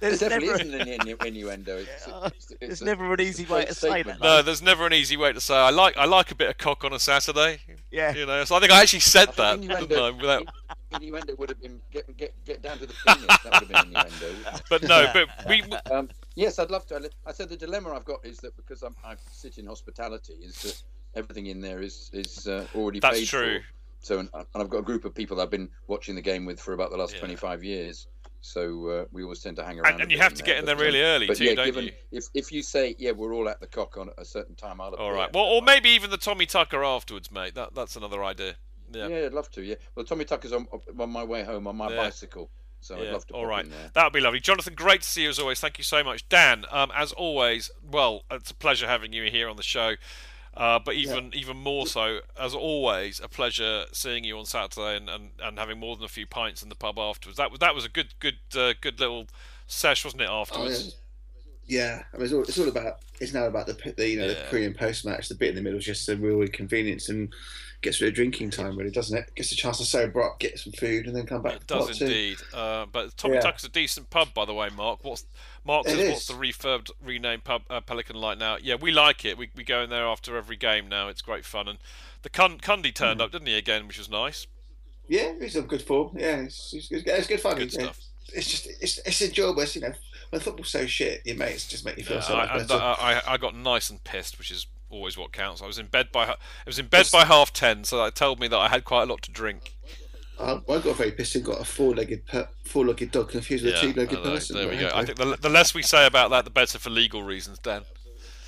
There's definitely never- isn't an innu- innuendo. *laughs* It's, it's, it's There's a- never an easy way straight to say that. No, there's never an easy way to say. I like, I like a bit of cock on a Saturday. Yeah. You know, so I think I actually said I that. innuendo, didn't I, without, *laughs* innuendo would have been get, get, get down to the penis. That would have been innuendo. *laughs* but no, but we. Um, yes, I'd love to. I said the dilemma I've got is that because I'm, I sit in hospitality, is that everything in there is is uh, already That's paid true. for. So, and, and I've got a group of people I've been watching the game with for about the last Yeah. 25 years. So uh, we always tend to hang around. And, and you have to get in there but, um, really early too, yeah, don't given you? if if you say yeah, we're all at the cock on a certain time, I'll All right. Well, or maybe even the Tommy Tucker afterwards, mate. That that's another idea. Yeah. Yeah, I'd love to. Yeah. Well, Tommy Tucker's on on my way home on my Yeah. bicycle, so I'd love to. all right, that would be lovely. Jonathan, great to see you as always. Thank you so much, Dan. Um, as always, well, it's a pleasure having you here on the show. Uh, but even even more so, as always, a pleasure seeing you on Saturday and, and, and having more than a few pints in the pub afterwards. That was that was a good good uh, good little sesh, wasn't it? Afterwards, Yeah, I mean, it's all, it's all about. It's now about the, the you know Yeah. the pre and post match. The bit in the middle is just a real inconvenience and gets rid of drinking time, really, doesn't it? Gets a chance to sober up, get some food, and then come back. it does indeed. Uh, but Tommy Yeah. Tucker's a decent pub, by the way. Mark, what's Mark says? What's the refurbed, renamed pub, uh, Pelican like now? Yeah, we like it. We we go in there after every game now. It's great fun. And the Cun- Cundy turned Hmm. up, didn't he? Again, which was nice. Yeah, he's on good form. Yeah, it's, it's, it's, good fun. Good yeah. stuff. It's just it's, it's enjoyable. It's, you know, when football's so shit, your mates just make you feel Yeah, so much I, better. I, I, I got nice and pissed, which is always what counts. I was in bed by I was in bed by half ten, so that told me that I had quite a lot to drink. I, I got very pissed and got a four-legged per, four-legged dog confused with a two-legged I know. person. There we go. I think the, the less we say about that, the better for legal reasons, Dan.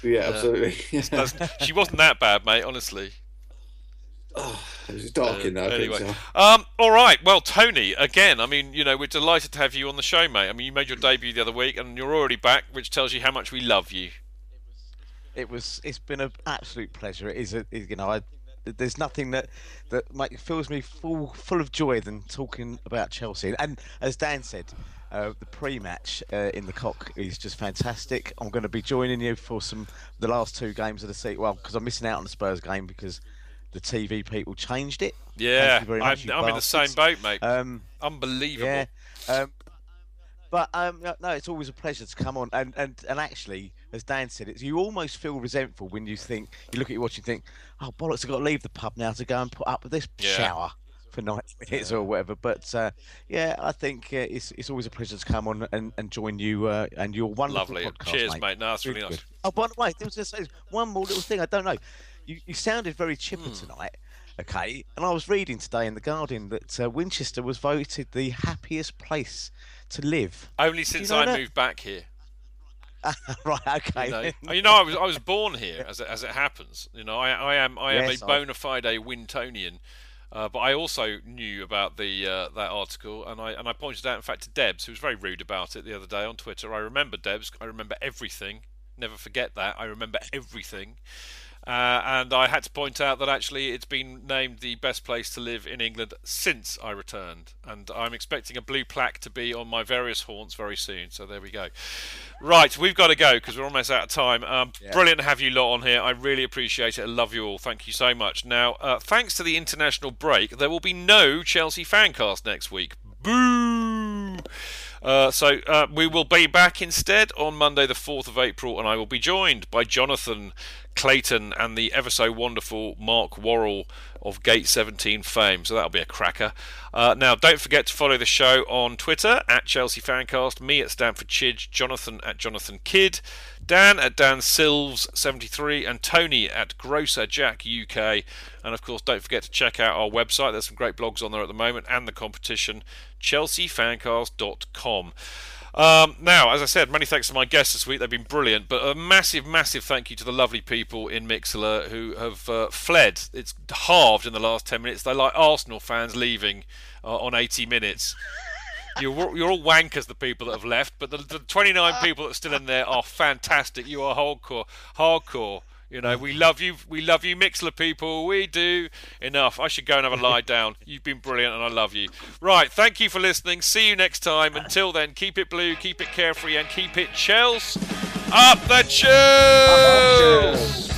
Yeah, Uh, absolutely. *laughs* that's- she wasn't that bad, mate. Honestly. *sighs* It was dark in there. Anyway, so. um, all right. Well, Tony, again, I mean, you know, we're delighted to have you on the show, mate. I mean, you made your debut the other week, and you're already back, which tells you how much we love you. It was. It's been an absolute pleasure. It is. A, it- you know, I, there's nothing that that make, fills me full full of joy than talking about Chelsea. And as Dan said, uh, the pre-match uh, in the cock is just fantastic. I'm going to be joining you for some the last two games of the season. Well, because I'm missing out on the Spurs game because the TV people changed it. Yeah, very I'm, I'm in the same boat, mate. Um, Unbelievable. yeah. Um, but um, no, no, it's always a pleasure to come on. And, and, and actually, as Dan said, it's, you almost feel resentful when you think, you look at your watch and think, oh, bollocks, I've got to leave the pub now to go and put up with this Yeah. shower for 90 *laughs* minutes or whatever. But uh, yeah, I think uh, it's, it's always a pleasure to come on and, and join you uh, and your wonderful Lovely. podcast. Cheers, mate. mate. No, that's really Really nice. good. Oh, by the way, there was just one more little thing. I don't know. You, you sounded very chipper Hmm. tonight. Okay, and I was reading today in the Guardian that uh, Winchester was voted the happiest place to live. Only Did you since know I that? moved back here. *laughs* right, okay. You know. You know, I was I was born here, as it, as it happens. You know, I, I am I am Yes, a bona fide Wintonian, uh, but I also knew about the uh, that article, and I and I pointed out, in fact, to Debs, who was very rude about it the other day on Twitter. I remember Debs. I remember everything. Never forget that. I remember everything. Uh, and I had to point out that actually it's been named the best place to live in England since I returned. And I'm expecting a blue plaque to be on my various haunts very soon. So there we go. Right, we've got to go because we're almost out of time. Um, Yeah. Brilliant to have you lot on here. I really appreciate it. I love you all. Thank you so much. Now, uh, thanks to the international break, there will be no Chelsea fancast next week. Boo! Uh, so uh, we will be back instead on Monday, the 4th of April, and I will be joined by Jonathan Clayton and the ever so wonderful Mark Worrell of Gate 17 fame. So that'll be a cracker. Uh, now, don't forget to follow the show on Twitter at Chelsea Fancast, me at Stamford Chidge, Jonathan at Jonathan Kidd, Dan at Dan Silves73, and Tony at Grocer Jack UK. And of course, don't forget to check out our website. There's some great blogs on there at the moment and the competition, chelseafancast.com. Um, now, as I said, many thanks to my guests this week. They've been brilliant. But a massive, massive thank you to the lovely people in Mixlr who have uh, fled. It's halved in the last 10 minutes. They're like Arsenal fans leaving uh, on 80 minutes. You're, all- you're all wankers, the people that have left, but the, the 29 *laughs* people that are still in there are fantastic. You are hardcore, hardcore. You know, we love you. We love you, Mixlr people. We do. Enough. I should go and have a lie down. *laughs* You've been brilliant, and I love you. Right. Thank you for listening. See you next time. Until then, keep it blue, keep it carefree, and keep it Chels up the Chels.